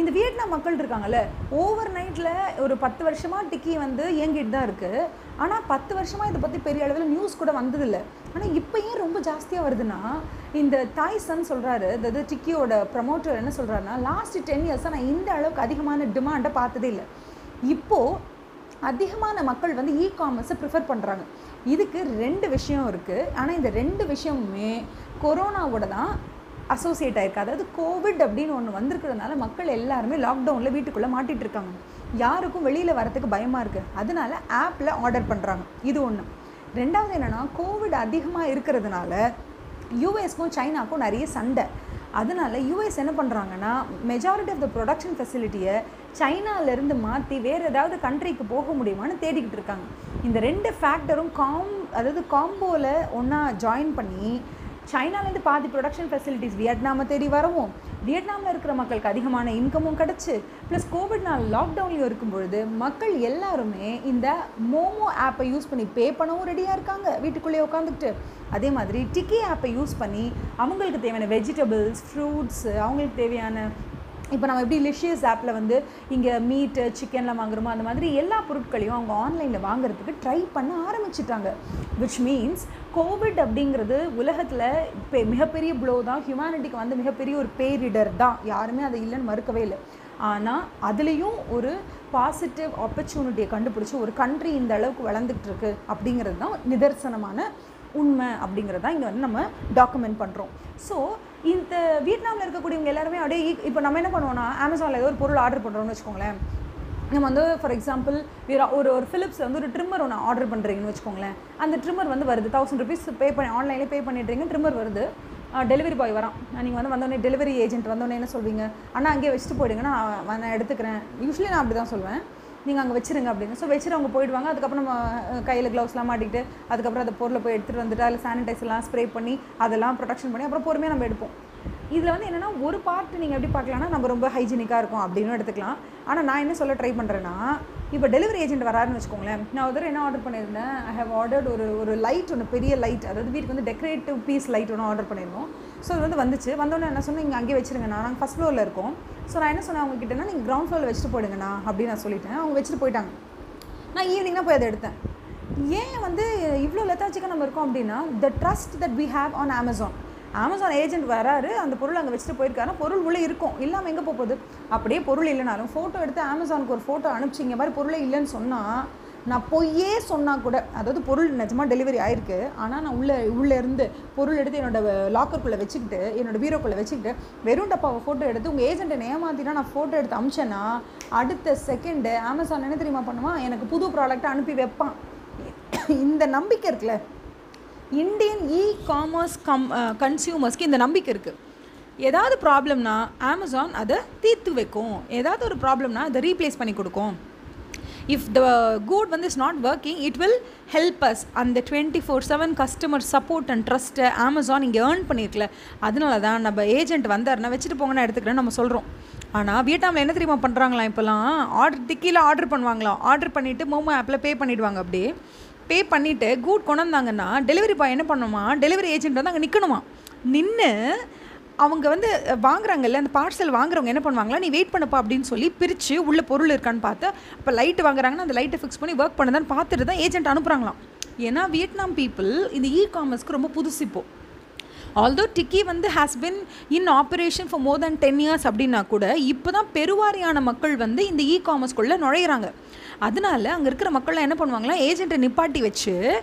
இந்த வியட்நாம் மக்கள் இருக்காங்கல்ல ஓவர் நைட்டில் ஒரு பத்து வருஷமாக டிக்கி வந்து இயங்கிட்டு தான் இருக்குது ஆனால் பத்து வருஷமாக இதை பற்றி பெரிய அளவில் நியூஸ் கூட வந்ததில்லை. ஆனால் இப்போ ஏன் ரொம்ப ஜாஸ்தியாக வருதுன்னா இந்த தாய் சன் சொல்கிறாரு அதாவது டிக்கியோட ப்ரமோட்டர் என்ன சொல்கிறாருன்னா லாஸ்ட் டென் இயர்ஸாக நான் இந்த அளவுக்கு அதிகமான டிமாண்டை பார்த்ததே இல்லை. இப்போது அதிகமான மக்கள் வந்து இ காமர்ஸை ப்ரிஃபர் பண்ணுறாங்க இதுக்கு ரெண்டு விஷயம் இருக்குது ஆனால் இந்த ரெண்டு விஷயமுமே கொரோனாவோட தான் அசோசியேட் ஆயிருக்கு. அதாவது கோவிட் அப்படின்னு ஒன்று வந்திருக்கிறதுனால மக்கள் எல்லாருமே லாக்டவுனில் வீட்டுக்குள்ளே மாட்டிகிட்டு இருக்காங்க யாருக்கும் வெளியில் வரத்துக்கு பயமாக இருக்குது அதனால ஆப்பில் ஆர்டர் பண்ணுறாங்க இது ஒன்று ரெண்டாவது என்னென்னா கோவிட் அதிகமாக இருக்கிறதுனால யூஎஸ்க்கும் சைனாக்கும் நிறைய சண்டை. அதனால யூஎஸ் என்ன பண்ணுறாங்கன்னா மெஜாரிட்டி ஆஃப் த ப்ரொடக்ஷன் ஃபெசிலிட்டியை சைனாலேருந்து மாற்றி வேறு ஏதாவது கண்ட்ரிக்கு போக முடியுமான்னு தேடிக்கிட்டு இருக்காங்க. இந்த ரெண்டு ஃபேக்டரும் காம் அதாவது காம்போவில் ஒன்றா ஜாயின் பண்ணி சைனாலேருந்து பாதி ப்ரொடக்ஷன் ஃபெசிலிட்டிஸ் வியட்நாமை தேடி வரவும். வியட்நாமில் இருக்கிற மக்களுக்கு அதிகமான இன்கமும் கிடச்சி ப்ளஸ் கோவிட்னால் லாக்டவுன்லையும் இருக்கும் பொழுது மக்கள் எல்லாருமே இந்த மோமோ ஆப்பை யூஸ் பண்ணி பே பண்ணவும் ரெடியாக இருக்காங்க வீட்டுக்குள்ளேயே உட்காந்துக்கிட்டு அதே மாதிரி டிக்கி ஆப்பை யூஸ் பண்ணி அவங்களுக்கு தேவையான வெஜிடபிள்ஸ் ஃப்ரூட்ஸு அவங்களுக்கு தேவையான இப்போ நம்ம எப்படி லிஷியஸ் ஆப்பில் வந்து இங்கே மீட்டு சிக்கனில் வாங்குறோமோ அந்த மாதிரி எல்லா பொருட்களையும் அவங்க ஆன்லைனில் வாங்குறதுக்கு ட்ரை பண்ண ஆரம்பிச்சிட்டாங்க. விச் மீன்ஸ் கோவிட் அப்படிங்கிறது உலகத்தில் இப்போ மிகப்பெரிய ப்ளோ தான். ஹியூமனிட்டிக்கு வந்து மிகப்பெரிய ஒரு பேரிடர் தான். யாருமே அதை இல்லைன்னு மறுக்கவே இல்லை. ஆனால் அதுலேயும் ஒரு பாசிட்டிவ் ஆப்பர்ச்சுனிட்டியை கண்டுபிடிச்சி ஒரு கண்ட்ரி இந்த அளவுக்கு வளர்ந்துட்டு இருக்கு அப்படிங்கிறது தான் நிதர்சனமான உண்மை அப்படிங்கிறது தான் இங்கே வந்து நம்ம டாக்குமெண்ட் பண்ணுறோம் ஸோ இந்த வியட்நாமில் இருக்கக்கூடியவங்க எல்லாருமே அப்படியே இப்போ நம்ம என்ன பண்ணுவோம்னா அமேசானில் ஏதோ ஒரு பொருள் ஆர்டர் பண்ணுறோம்னு வச்சுக்கோங்களேன். நம்ம வந்து ஃபார் எக்ஸாம்பிள் ஒரு ஒரு ஃபிலிப்ஸில் வந்து ஒரு ட்ரிம்மர் ஒன்று ஆர்டர் பண்ணுறீங்கன்னு வச்சுக்கோங்களேன். அந்த ட்ரிம்மர் வந்து வருது. தௌசண்ட் ருபீஸ் பே பண்ணி ஆன்லைனில் பே பண்ணிடுறீங்க ட்ரிம்மர் வருது. டெலிவரி பாய் வரான். நீங்கள் வந்து வந்தோடனே டெலிவரி ஏஜென்ட் வந்தோடனே என்ன சொல்வீங்க? ஆனால் அங்கேயே வச்சுட்டு போயிடுங்க நான் நான் எடுத்துக்கிறேன். யூஸ்வலி நான் அப்படி தான் சொல்லுவேன் நீங்கள் அங்கே வச்சுருங்க அப்படின்னு. ஸோ வச்சுட்டு அவங்க போயிடுவாங்க. அதுக்கப்புறம் நம்ம கையில் க்ளவுஸ்லாம் மாட்டிக்கிட்டு அதுக்கப்புறம் அந்த பொருளை போய் எடுத்துகிட்டு வந்துட்டு அதில் சானிடைசர்லாம் ஸ்ப்ரே பண்ணி அதெல்லாம் ப்ரொடெக்ஷன் பண்ணி அப்புறம் பொறுமையாக நம்ம எடுப்போம். இதில் வந்து என்னென்னா ஒரு பார்ட் நீங்கள் எப்படி பார்க்கலாம்னா நம்ம ரொம்ப ஹைஜீனிக்காக இருக்கும் அப்படின்னு எடுத்துக்கலாம். ஆனால் நான் என்ன சொல்ல ட்ரை பண்ணுறேன்னா இப்போ டெலிவரி ஏஜென்ட் வராருன்னு வச்சுக்கோங்களேன். நான் ஒரு என்ன ஆர்டர் பண்ணியிருந்தேன் ஐ ஹவ் ஆர்டர்ட் ஒரு ஒரு லைட் ஒன்று பெரிய லைட் அதாவது வீட்டுக்கு வந்து டெக்கரேட்டிவ் பீஸ் லைட் ஒன்று ஆர்டர் பண்ணியிருந்தோம். ஸோ அது வந்து வந்துச்சு. வந்தோடனே என்ன சொன்னேன் இங்கே அங்கேயே வச்சுருங்கண்ணா நாங்கள் ஃபஸ்ட் ஃப்ளோரில் இருக்கோம். ஸோ நான் என்ன சொன்னேன் அவங்க கிட்டனா நீங்கள் கிரவுண்ட் ஃப்ளோரில் வச்சுட்டு போயிடுங்கண்ணா அப்படின்னு நான் சொல்லிட்டேன். அவங்க வச்சுட்டு போயிட்டாங்க. நான் ஈவினிங் தான் போய் அதை எடுத்தேன். ஏன் வந்து இவ்வளோ லெத்தாச்சிக்காக நம்ம இருக்கோம் அப்படின்னா the trust that we have on Amazon Amazon agent வராரு அந்த பொருள் அங்கே வச்சுட்டு போயிருக்காருன்னா பொருள் உள்ளே இருக்கும். இல்லாமல் எங்கே போகுது? அப்படியே பொருள் இல்லைனாலும் ஃபோட்டோ எடுத்து அமேசானுக்கு ஒரு ஃபோட்டோ அனுப்பிச்சிங்க மாதிரி பொருளே இல்லைன்னு சொன்னால் நான் பொய்யே சொன்னால் கூட அதாவது பொருள் நிஜமாக டெலிவரி ஆயிருக்கு. ஆனால் நான் உள்ளே உள்ளே இருந்து பொருள் எடுத்து என்னோட லாக்கருக்குள்ளே வச்சுக்கிட்டு என்னோடய பீரோக்குள்ளே வச்சுக்கிட்டு வெறும் டப்பாவை ஃபோட்டோ எடுத்து உங்கள் ஏஜென்ட்டை ஏமாத்தினா நான் ஃபோட்டோ எடுத்து அமிச்சேன்னா அடுத்த செகண்டு அமேசான் என்ன தெரியுமா பண்ணுவான் எனக்கு புது ப்ராடக்ட்டை அனுப்பி வைப்பான். இந்த நம்பிக்கை இருக்குல்ல. இந்தியன் இ காமர்ஸ் கம் கன்சியூமர்ஸ்க்கு இந்த நம்பிக்கை இருக்குது ஏதாவது ப்ராப்ளம்னா அமேசான் அதை தீர்த்து வைக்கும். ஏதாவது ஒரு ப்ராப்ளம்னா அதை ரீப்ளேஸ் பண்ணி கொடுக்கும். இஃப் த குட் வந்து is not working it will help us அந்த twenty four seven customer support and ட்ரஸ்ட்டை Amazon இங்கே ஏர்ன் பண்ணியிருக்கல அதனால தான் நம்ம ஏஜென்ட் வந்தாருன்னா வச்சுட்டு போங்க நான் எடுத்துக்கிறேன் நம்ம சொல்கிறோம் ஆனால் வியட்நாமில் என்ன தெரியுமா பண்ணுறாங்களாம் இப்போலாம்? ஆர்டர் டிக்கியில் ஆர்டர் பண்ணுவாங்களாம். ஆர்டர் பண்ணிவிட்டு மோமோ ஆப்பில் பே பண்ணிவிடுவாங்க அப்படியே. பே பண்ணிவிட்டு கூட் கொண்டு வந்தாங்கன்னா டெலிவரி பாய் என்ன பண்ணுமா டெலிவரி ஏஜென்ட் வந்து அங்கே நிற்கணுமா நின்று அவங்க வந்து வாங்குறாங்கல்ல அந்த பார்சல் வாங்குறவங்க என்ன பண்ணுவாங்களா நீ வெயிட் பண்ணப்பா அப்படின்னு சொல்லி பிரித்து உள்ள பொருள் இருக்கான்னு பார்த்து இப்போ லைட்டு வாங்குறாங்கன்னா அந்த லைட்டை ஃபிக்ஸ் பண்ணி ஒர்க் பண்ணதான்னு பார்த்துட்டு தான் ஏஜென்ட் அனுப்புகிறாங்களாம் ஏன்னா வியட்நாம் பீப்புள் இந்த இ காமர்ஸ்க்கு ரொம்ப புதுசு ஆல்தோ டிக்கி வந்து has been in operation for more than ten years அப்படின்னா கூட இப்போ தான் பெருவாரியான மக்கள் வந்து இந்த இ காமர்ஸ்குள்ளே நுழையிறாங்க. அதனால அங்கே இருக்கிற மக்கள்லாம் என்ன பண்ணுவாங்களா ஏஜென்ட்டை நிப்பாட்டி வச்சு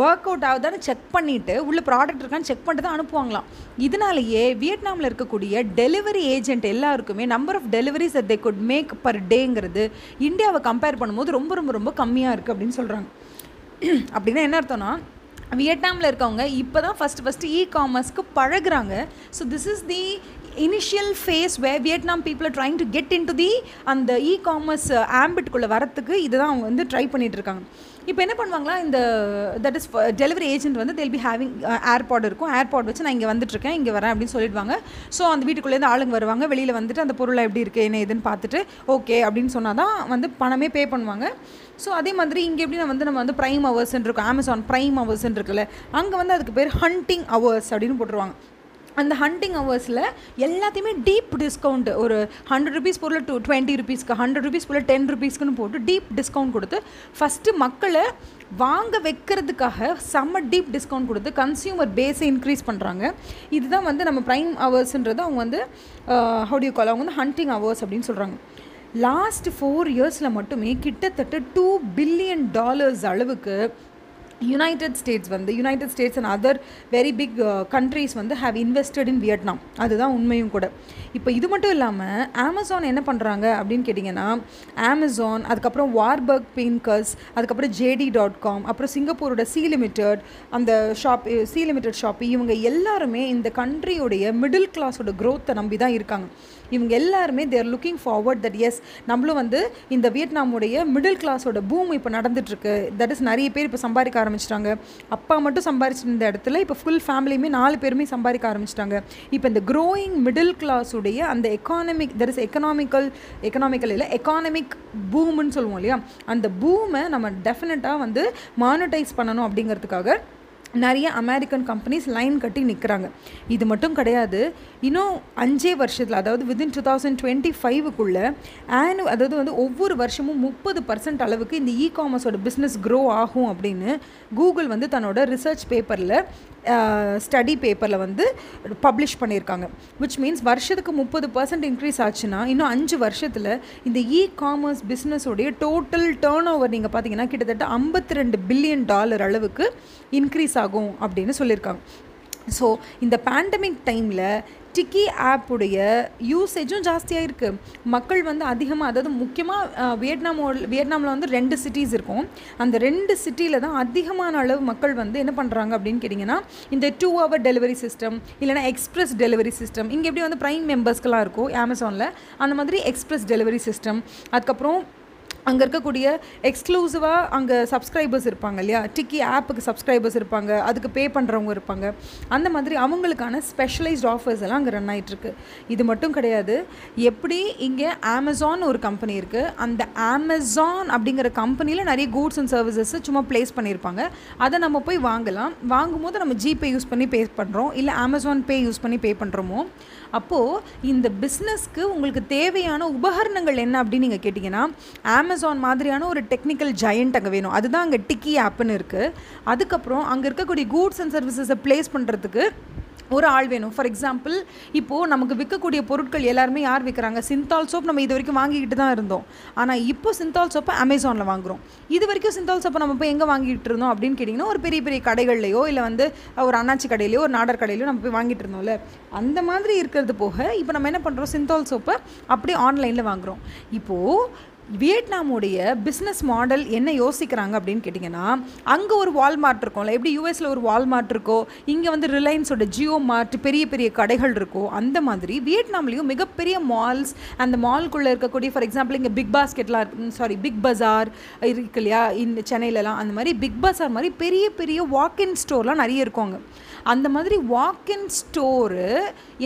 ஒர்க் அவுட் ஆகுதான்னு செக் பண்ணிவிட்டு உள்ள ப்ராடக்ட் இருக்கான்னு செக் பண்ணிட்டு தான் அனுப்புவாங்களாம். இதனாலேயே வியட்நாமில் இருக்கக்கூடிய டெலிவரி ஏஜென்ட் எல்லாருக்குமே number of deliveries they could make per டேங்கிறது இந்தியாவை கம்பேர் பண்ணும்போது ரொம்ப ரொம்ப ரொம்ப கம்மியாக இருக்குது அப்படின்னு சொல்கிறாங்க அப்படின்னா என்ன அர்த்தம்னா வியட்நாமில் இருக்கவங்க இப்போ தான் ஃபஸ்ட்டு ஃபஸ்ட்டு இ காமர்ஸ்க்கு பழகுறாங்க. So this is the initial phase way Vietnam people trying to get into the அந்த இ காமர்ஸ் ஆம்பிட்குள்ளே வரத்துக்கு இதுதான் அவங்க வந்து ட்ரை பண்ணிகிட்ருக்காங்க இருக்காங்க. இப்போ என்ன பண்ணுவாங்களா இந்த தட் இஸ் டெலிவரி ஏஜென்ட் வந்து தேல் பி ஹேவிங் ஏர்பாட் இருக்கும். ஏர்பாட் வச்சு நான் இங்கே வந்துட்டுருக்கேன் இங்கே வரேன் அப்படின்னு சொல்லிடுவாங்க. ஸோ அந்த வீட்டுக்குள்ளேருந்து ஆளுங்க வருவாங்க. வெளியில் வந்துட்டு அந்த பொருளை எப்படி இருக்குது என்ன ஏதுன்னு பார்த்துட்டு ஓகே அப்படின்னு சொன்னால் தான் வந்து பணமே பே பண்ணுவாங்க. ஸோ அதே மாதிரி இங்கே எப்படி வந்து நம்ம வந்து ப்ரைம் ஹவர்ஸ்ன்னு இருக்கும். அமேசான் ப்ரைம் ஹவர்ஸ்ன்னு இருக்குல்ல அங்கே வந்து அதுக்கு பேர் ஹண்டிங் ஹவர்ஸ் அப்படின்னு போட்டுருவாங்க. அந்த ஹண்டிங் ஹவர்ஸில் எல்லாத்தையுமே டீப் டிஸ்கவுண்ட் ஒரு ஹண்ட்ரட் ருபீஸ் பொருள் டூ டுவெண்ட்டி ருபீஸ்க்கு ஹண்ட்ரட் ருபீஸ் பொருள் டென் ருபீஸ்க்குன்னு போட்டு டீப் டிஸ்கவுண்ட் கொடுத்து ஃபஸ்ட்டு மக்களை வாங்க வைக்கிறதுக்காக செம்ம டீப் டிஸ்கவுண்ட் கொடுத்து கன்சியூமர் பேஸை இன்க்ரீஸ் பண்ணுறாங்க இதுதான் வந்து நம்ம ப்ரைம் ஹவர்ஸ்ன்றது அவங்க வந்து ஹவுடியூ கால் அவங்க வந்து ஹண்டிங் ஹவர்ஸ் அப்படின்னு சொல்கிறாங்க லாஸ்ட் ஃபோர் இயர்ஸில் மட்டுமே கிட்டத்தட்ட டூ பில்லியன் டாலர்ஸ் அளவுக்கு யுனைடெட் ஸ்டேட்ஸ் வந்து United States and other very big countries வந்து ஹேவ் இன்வெஸ்டட் இன் வியட்நாம் அதுதான் உண்மையும் கூட. இப்போ இது மட்டும் இல்லாமல் அமேசான் என்ன பண்ணுறாங்க அப்படின்னு கேட்டிங்கன்னா அமேசான் அதுக்கப்புறம் வார்பர்க் பெயின்கர்ஸ் அதுக்கப்புறம் ஜேடி டாட் காம் அப்புறம் சிங்கப்பூரோட சி லிமிட்டட் அந்த ஷாப் சி லிமிட்டட் ஷாப் இவங்க எல்லாருமே இந்த கண்ட்ரியோடைய மிடில் கிளாஸோட க்ரோத்தை நம்பி தான் இருக்காங்க. இவங்க எல்லாருமே they're looking forward that as நம்மளும் வந்து இந்த வியட்நாமுடைய மிடில் கிளாஸோட பூம் இப்போ நடந்துட்டுருக்கு. தட் இஸ் நிறைய பேர் இப்போ சம்பாதிக்க ஆரம்பிச்சிட்டாங்க. அப்பா மட்டும் சம்பாரிச்சிருந்த இடத்துல இப்போ ஃபுல் ஃபேமிலியுமே நாலு பேருமே சம்பாதிக்க ஆரம்பிச்சிட்டாங்க. இப்போ இந்த க்ரோயிங் மிடில் கிளாஸுடைய அந்த economic that is economical economical இல்லை எக்கானமிக் பூம்னு சொல்லுவோம் இல்லையா? அந்த பூமை நம்ம டெஃபினட்டாக வந்து மானிட்டைஸ் பண்ணணும் அப்படிங்கிறதுக்காக நிறைய அமெரிக்கன் கம்பெனிஸ் லைன் கட்டி நிற்கிறாங்க இது மட்டும் கிடையாது இன்னும் அஞ்சே வருஷத்தில் அதாவது வித்தின் டூ தௌசண்ட் டுவெண்ட்டி ஃபைவுக்குள்ளே ஆனு அதாவது வந்து ஒவ்வொரு வருஷமும் முப்பது பர்சன்ட் அளவுக்கு இந்த இ காமர்ஸோட பிஸ்னஸ் க்ரோ ஆகும் அப்படின்னு கூகுள் வந்து தன்னோட ரிசர்ச் பேப்பரில் ஸ்டடி பேப்பரில் வந்து பப்ளிஷ் பண்ணியிருக்காங்க விச் மீன்ஸ் வருஷத்துக்கு முப்பது பர்சன்ட் இன்க்ரீஸ் ஆச்சுன்னா இன்னும் அஞ்சு வருஷத்தில் இந்த இ காமர்ஸ் பிஸ்னஸோடைய டோட்டல் டேர்ன் ஓவர் நீங்கள் பார்த்தீங்கன்னா கிட்டத்தட்ட ஐம்பத்தி ரெண்டு பில்லியன் டாலர் அளவுக்கு இன்க்ரீஸ் ஆகும் அப்படின்னு சொல்லியிருக்காங்க ஸோ இந்த பேண்டமிக் டைமில் டிக்கி ஆப்புடைய யூசேஜும் ஜாஸ்தியாக இருக்குது மக்கள் வந்து அதிகமாக அதாவது முக்கியமாக வியட்நாமோட வியட்நாமில் வந்து ரெண்டு சிட்டிஸ் இருக்கும். அந்த ரெண்டு சிட்டியில் தான் அதிகமான அளவு மக்கள் வந்து என்ன பண்ணுறாங்க அப்படின்னு கேட்டிங்கன்னா இந்த டூ ஹவர் டெலிவரி சிஸ்டம் இல்லைனா எக்ஸ்பிரஸ் டெலிவரி சிஸ்டம் இங்கே எப்படி வந்து ப்ரைம் மெம்பர்ஸ்க்கெலாம் இருக்கும் அமேசானில் அந்த மாதிரி எக்ஸ்பிரஸ் டெலிவரி சிஸ்டம் அதுக்கப்புறம் அங்கே இருக்கக்கூடிய எக்ஸ்க்ளூசிவாக அங்கே சப்ஸ்கிரைபர்ஸ் இருப்பாங்க இல்லையா? டிக்கி ஆப்புக்கு சப்ஸ்கிரைபர்ஸ் இருப்பாங்க. அதுக்கு பே பண்ணுறவங்க இருப்பாங்க. அந்த மாதிரி அவங்களுக்கான ஸ்பெஷலைஸ்ட் ஆஃபர்ஸ் எல்லாம் அங்கே ரன் ஆகிட்டுருக்கு இது மட்டும் கிடையாது. எப்படி இங்கே அமேசான் ஒரு கம்பெனி இருக்குது அந்த அமேசான் அப்படிங்கிற கம்பெனியில் நிறைய கூட்ஸ் அண்ட் சர்வீசஸ் சும்மா ப்ளேஸ் பண்ணியிருப்பாங்க. அதை நம்ம போய் வாங்கலாம். வாங்கும்போது நம்ம ஜிபே யூஸ் பண்ணி பே பண்ணுறோம் இல்லை அமேசான் பே யூஸ் பண்ணி பே பண்ணுறோமோ அப்போது இந்த பிஸ்னஸ்க்கு உங்களுக்கு தேவையான உபகரணங்கள் என்ன அப்படின்னு நீங்கள் கேட்டிங்கன்னா அமேசான் மாதிரியான ஒரு டெக்னிக்கல் ஜெயண்ட் அங்கே வேணும். அதுதான் அங்கே டிக்கி ஆப்புன்னு இருக்குது அதுக்கப்புறம் அங்கே இருக்கக்கூடிய கூட்ஸ் அண்ட் சர்வீசஸை ப்ளேஸ் பண்ணுறதுக்கு ஒரு ஆள் வேணும். ஃபார் எக்ஸாம்பிள் இப்போது நமக்கு விற்கக்கூடிய பொருட்கள் எல்லாருமே யார் விற்கிறாங்க? சிந்தால் சோப் நம்ம இது வரைக்கும் வாங்கிக்கிட்டு தான் இருந்தோம். ஆனால் இப்போ சிந்தால் சோப்பை அமேசானில் வாங்குகிறோம் இது வரைக்கும் சிந்தால் சோப்பை நம்ம போய் எங்கே வாங்கிட்டு இருந்தோம் அப்படின்னு கேட்டிங்கன்னா ஒரு பெரிய பெரிய கடைகள்லையோ இல்லை வந்து ஒரு அண்ணாச்சி கடையிலையோ ஒரு நாடர் கடையிலையோ நம்ம போய் வாங்கிட்டு இருந்தோம்ல. அந்த மாதிரி இருக்கிறது போக இப்போ நம்ம என்ன பண்ணுறோம் சிந்தால் சோப்பை அப்படியே ஆன்லைனில் வாங்குகிறோம் இப்போது வியட்நாமுடைய பிஸ்னஸ் மாடல் என்ன யோசிக்கிறாங்க அப்படின்னு கேட்டிங்கன்னா அங்கே ஒரு வால்மார்ட் இருக்கும்ல எப்படி யூஎஸில் ஒரு வால்மார்ட் இருக்கோ இங்கே வந்து ரிலையன்ஸோட ஜியோ மார்ட் பெரிய பெரிய கடைகள் இருக்கோ அந்த மாதிரி வியட்நாம்லேயும் மிகப்பெரிய மால்ஸ் அந்த மால்குள்ளே இருக்கக்கூடிய ஃபார் எக்ஸாம்பிள் இங்கே பிக் பாஸ்கெட்லாம் இருக்கு சாரி பிக் பஜார் இருக்கு இல்லையா இந்த சென்னையிலலாம் அந்த மாதிரி பிக் பஜார் மாதிரி பெரிய பெரிய வாக்கின் ஸ்டோர்லாம் நிறைய இருக்குங்க அந்த மாதிரி வாக்இன் ஸ்டோரு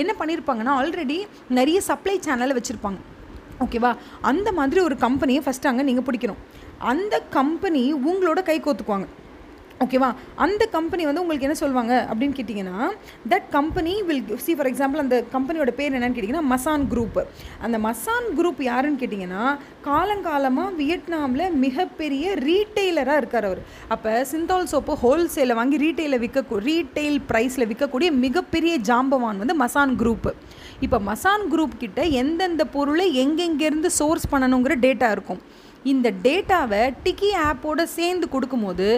என்ன பண்ணியிருப்பாங்கன்னா ஆல்ரெடி நிறைய சப்ளை சேனலை வச்சுருப்பாங்க. ஓகேவா அந்த மாதிரி ஒரு கம்பெனியை ஃபஸ்ட்டு அங்கே நீங்கள் பிடிக்கணும். அந்த கம்பெனி உங்களோட கை கோத்துக்குவாங்க. ஓகேவா அந்த கம்பெனி வந்து உங்களுக்கு என்ன சொல்லுவாங்க அப்படின்னு கேட்டிங்கன்னா that company will see for example அந்த கம்பெனியோட பேர் என்னன்னு கேட்டிங்கன்னா மசான் குரூப் அந்த மசான் குரூப் யாருன்னு கேட்டிங்கன்னா காலங்காலமாக வியட்நாமில் மிகப்பெரிய ரீட்டெய்லராக இருக்கார் அவர். அப்போ சிந்தால் சோப்பு ஹோல்சேலில் வாங்கி ரீட்டெயிலில் விற்க ரீட்டெயில் ப்ரைஸில் விற்கக்கூடிய மிகப்பெரிய ஜாம்பவான் வந்து மசான் குரூப்பு இப்போ மசான் குரூப் கிட்ட எந்தெந்த பொருளை எங்கெங்கேருந்து சோர்ஸ் பண்ணணுங்கிற டேட்டா இருக்கும். இந்த டேட்டாவை டிக்கி ஆப்போடு சேர்ந்து கொடுக்கும்போது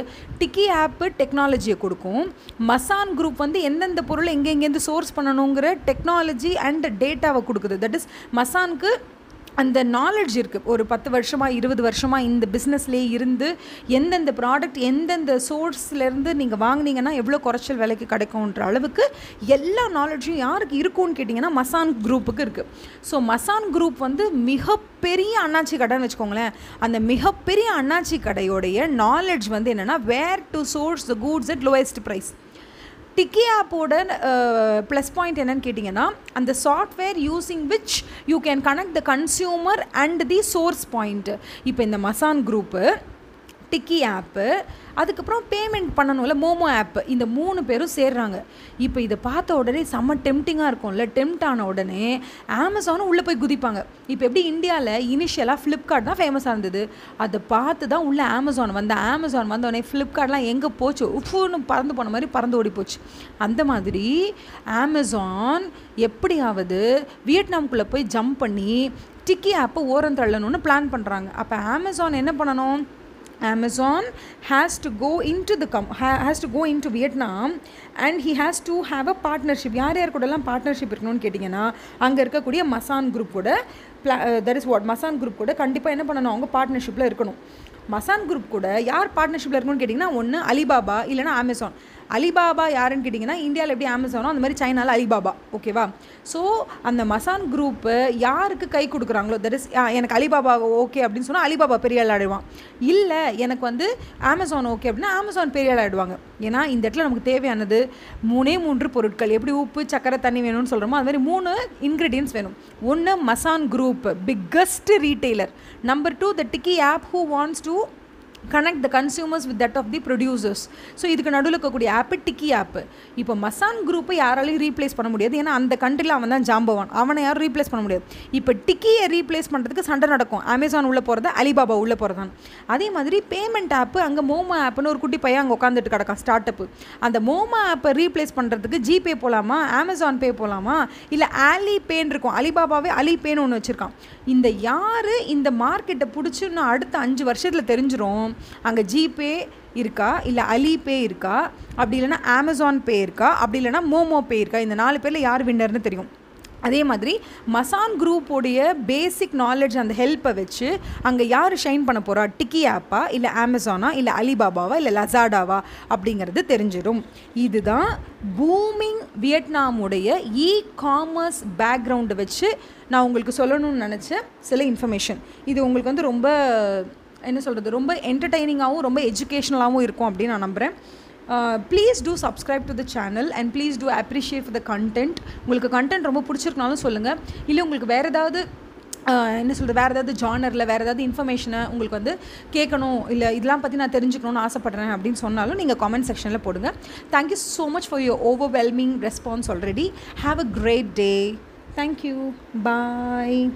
டிக்கி ஆப்பு டெக்னாலஜியை கொடுக்கும். மசான் குரூப் வந்து எந்தெந்த பொருளை எங்கெங்கேருந்து சோர்ஸ் பண்ணணுங்கிற டெக்னாலஜி அண்ட் டேட்டாவை கொடுக்குது. தட் இஸ் மசானுக்கு அந்த நாலேஜ் இருக்குது ஒரு பத்து வருஷமாக இருபது வருஷமாக இந்த பிஸ்னஸ்லேயே இருந்து எந்தெந்த ப்ராடக்ட் எந்தெந்த சோர்ஸ்லேருந்து நீங்கள் வாங்கினீங்கன்னா எவ்வளோ குறைச்சல் விலைக்கு கிடைக்கும்ன்ற அளவுக்கு எல்லா நாலேஜும் யாருக்கு இருக்கும்னு கேட்டிங்கன்னா மசான் குரூப்புக்கு இருக்குது ஸோ மசான் குரூப் வந்து மிகப்பெரிய அண்ணாச்சி கடைன்னு வச்சுக்கோங்களேன். அந்த மிகப்பெரிய அண்ணாச்சி கடையோடைய நாலேஜ் வந்து என்னென்னா where to source the goods at lowest price Tiki ஆப்போட ப்ளஸ் பாயிண்ட் என்னன்னு கேட்டிங்கன்னா அந்த software using which you can connect the consumer and the source point இப்போ இந்த மசான் குரூப்பு டிக்கி ஆப்பு அதுக்கப்புறம் பேமெண்ட் பண்ணணும்ல மோமோ ஆப்பு இந்த மூணு பேரும் சேர்றாங்க. இப்போ இதை பார்த்த உடனே செம்ம டெம்டிங்காக இருக்கும்ல. டெம்ட் ஆன உடனே அமேசானும் உள்ளே போய் குதிப்பாங்க. இப்போ எப்படி இந்தியாவில் இனிஷியலாக ஃப்ளிப்கார்ட் தான் ஃபேமஸாக இருந்தது. அதை பார்த்து தான் உள்ளே அமேசான் வந்த. அமேசான் வந்தோடனே ஃப்ளிப்கார்ட்லாம் எங்கே போச்சு? உஃப்னு பறந்து போன மாதிரி பறந்து ஓடி போச்சு. அந்த மாதிரி அமேசான் எப்படியாவது வியட்நாம்குள்ளே போய் ஜம்ப் பண்ணி டிக்கி ஆப்பை ஓரம் தள்ளணும்னு பிளான் பண்ணுறாங்க அப்போ அமேசான் என்ன பண்ணணும்? Amazon has to go into the com ha- has to go into Vietnam and he has to have a partnership. யார் யார் கூடலாம் பார்ட்னர்ஷிப் இருக்கணும்னு கேட்டிங்கன்னா அங்கே இருக்கக்கூடிய மசான் குரூப் கூட that is what Masan group கூட கண்டிப்பாக என்ன பண்ணணும்? அவங்க பார்ட்னர்ஷிப்பில் இருக்கணும். மசான் குரூப் கூட யார் பார்ட்னர்ஷிப்பில் இருக்கணும்னு கேட்டிங்கன்னா ஒன்று அலிபாபா இல்லைனா அமேசான் அலிபாபா யாருன்னு கேட்டிங்கன்னா இந்தியாவில் எப்படி அமேசானோ அந்த மாதிரி சைனாவில் அலிபாபா. ஓகேவா ஸோ அந்த மசான் குரூப்பு யாருக்கு கை கொடுக்குறாங்களோ தட் இஸ் எனக்கு அலிபாபா ஓகே அப்படின்னு சொன்னால் அலிபாபா பெரிய ஆள் ஆடுவான் இல்லை எனக்கு வந்து அமேசான் ஓகே அப்படின்னா அமேசான் பெரிய ஆள் ஆடுவாங்க ஏன்னா இந்த இடத்துல நமக்கு தேவையானது மூணே மூன்று பொருட்கள். எப்படி உப்பு சக்கரை தண்ணி வேணும்னு சொல்கிறோமோ அது மாதிரி மூணு இன்க்ரீடியன்ஸ் வேணும். ஒன்று Masan group biggest retailer number two the Tiki app who wants to connect the consumers with that of the producers so இதுக்கு நடுவில் இருக்கக்கூடிய ஆப்பு டிக்கி ஆப்பு இப்போ மசான் குரூப்பை யாராலையும் ரீப்ளேஸ் பண்ண முடியாது. ஏன்னா அந்த கண்ட்ரியில் அவன் தான் ஜாம்பவான் அவனை யாரும் ரீப்ளேஸ் பண்ண முடியாது. இப்போ டிக்கியை ரீப்ளேஸ் பண்ணுறதுக்கு சண்டை நடக்கும். அமேசான் உள்ளே போகிறதா அலிபாபா உள்ளே போகிறதான் அதே மாதிரி பேமெண்ட் ஆப்பு அங்கே மோமோ ஆப்புன்னு ஒரு குட்டி பையன் அங்கே உட்காந்துட்டு கிடக்கான் ஸ்டார்ட் அப்பு அந்த மோமோ ஆப்பை ரீப்ளேஸ் பண்ணுறதுக்கு ஜிபே போகலாமா அமேசான் பே போகலாமா இல்லை ஆலி பேன் இருக்கும். அலிபாபாவே அலி பேன்னு ஒன்று வச்சுருக்கான். இந்த யார் இந்த மார்க்கெட்டை பிடிச்சுன்னு அடுத்த அஞ்சு வருஷத்தில் தெரிஞ்சிடும் பண்ணணும் அங்கே ஜிபே இருக்கா? இல்லை அலி பே இருக்கா? அப்படி இல்லைன்னா அமேசான் பே இருக்கா? அப்படி இல்லைன்னா மோமோ பே இருக்கா? இந்த நாலு பேரில் யார் வின்னர்னு தெரியும். அதே மாதிரி மசான் குரூப்போடைய பேசிக் நாலேஜ் அந்த ஹெல்ப்பை வச்சு அங்கே யார் ஷைன் பண்ண போகிறா டிக்கி ஆப்பா இல்லை அமேசானா இல்லை அலிபாபாவா இல்லை லசாடாவா அப்படிங்கிறது தெரிஞ்சிடும் இதுதான் பூமிங் வியட்நாமுடைய இ காமர்ஸ் பேக்ரவுண்டை வச்சு நான் உங்களுக்கு சொல்லணும்னு நினச்ச சில இன்ஃபர்மேஷன் இது உங்களுக்கு வந்து ரொம்ப என்ன சொல்கிறது ரொம்ப என்டர்டெய்னிங்காகவும் ரொம்ப எஜுகேஷ்னலாகவும் இருக்கும் அப்படின்னு நான் நம்புகிறேன் please do subscribe to the channel and please do appreciate the content உங்களுக்கு கண்டென்ட் ரொம்ப பிடிச்சிருக்கனாலும் சொல்லுங்கள் இல்லை உங்களுக்கு வேறு ஏதாவது என்ன சொல்கிறது வேறு ஏதாவது ஜானரில் வேறு ஏதாவது இன்ஃபர்மேஷனை உங்களுக்கு வந்து கேட்கணும் இல்லை இதெல்லாம் பற்றி நான் தெரிஞ்சுக்கணும்னு ஆசைப்பட்றேன் அப்படின்னு சொன்னாலும் நீங்கள் காமெண்ட் செக்ஷனில் போடுங்க. Thank you so much for your overwhelming response already have a great day thank you bye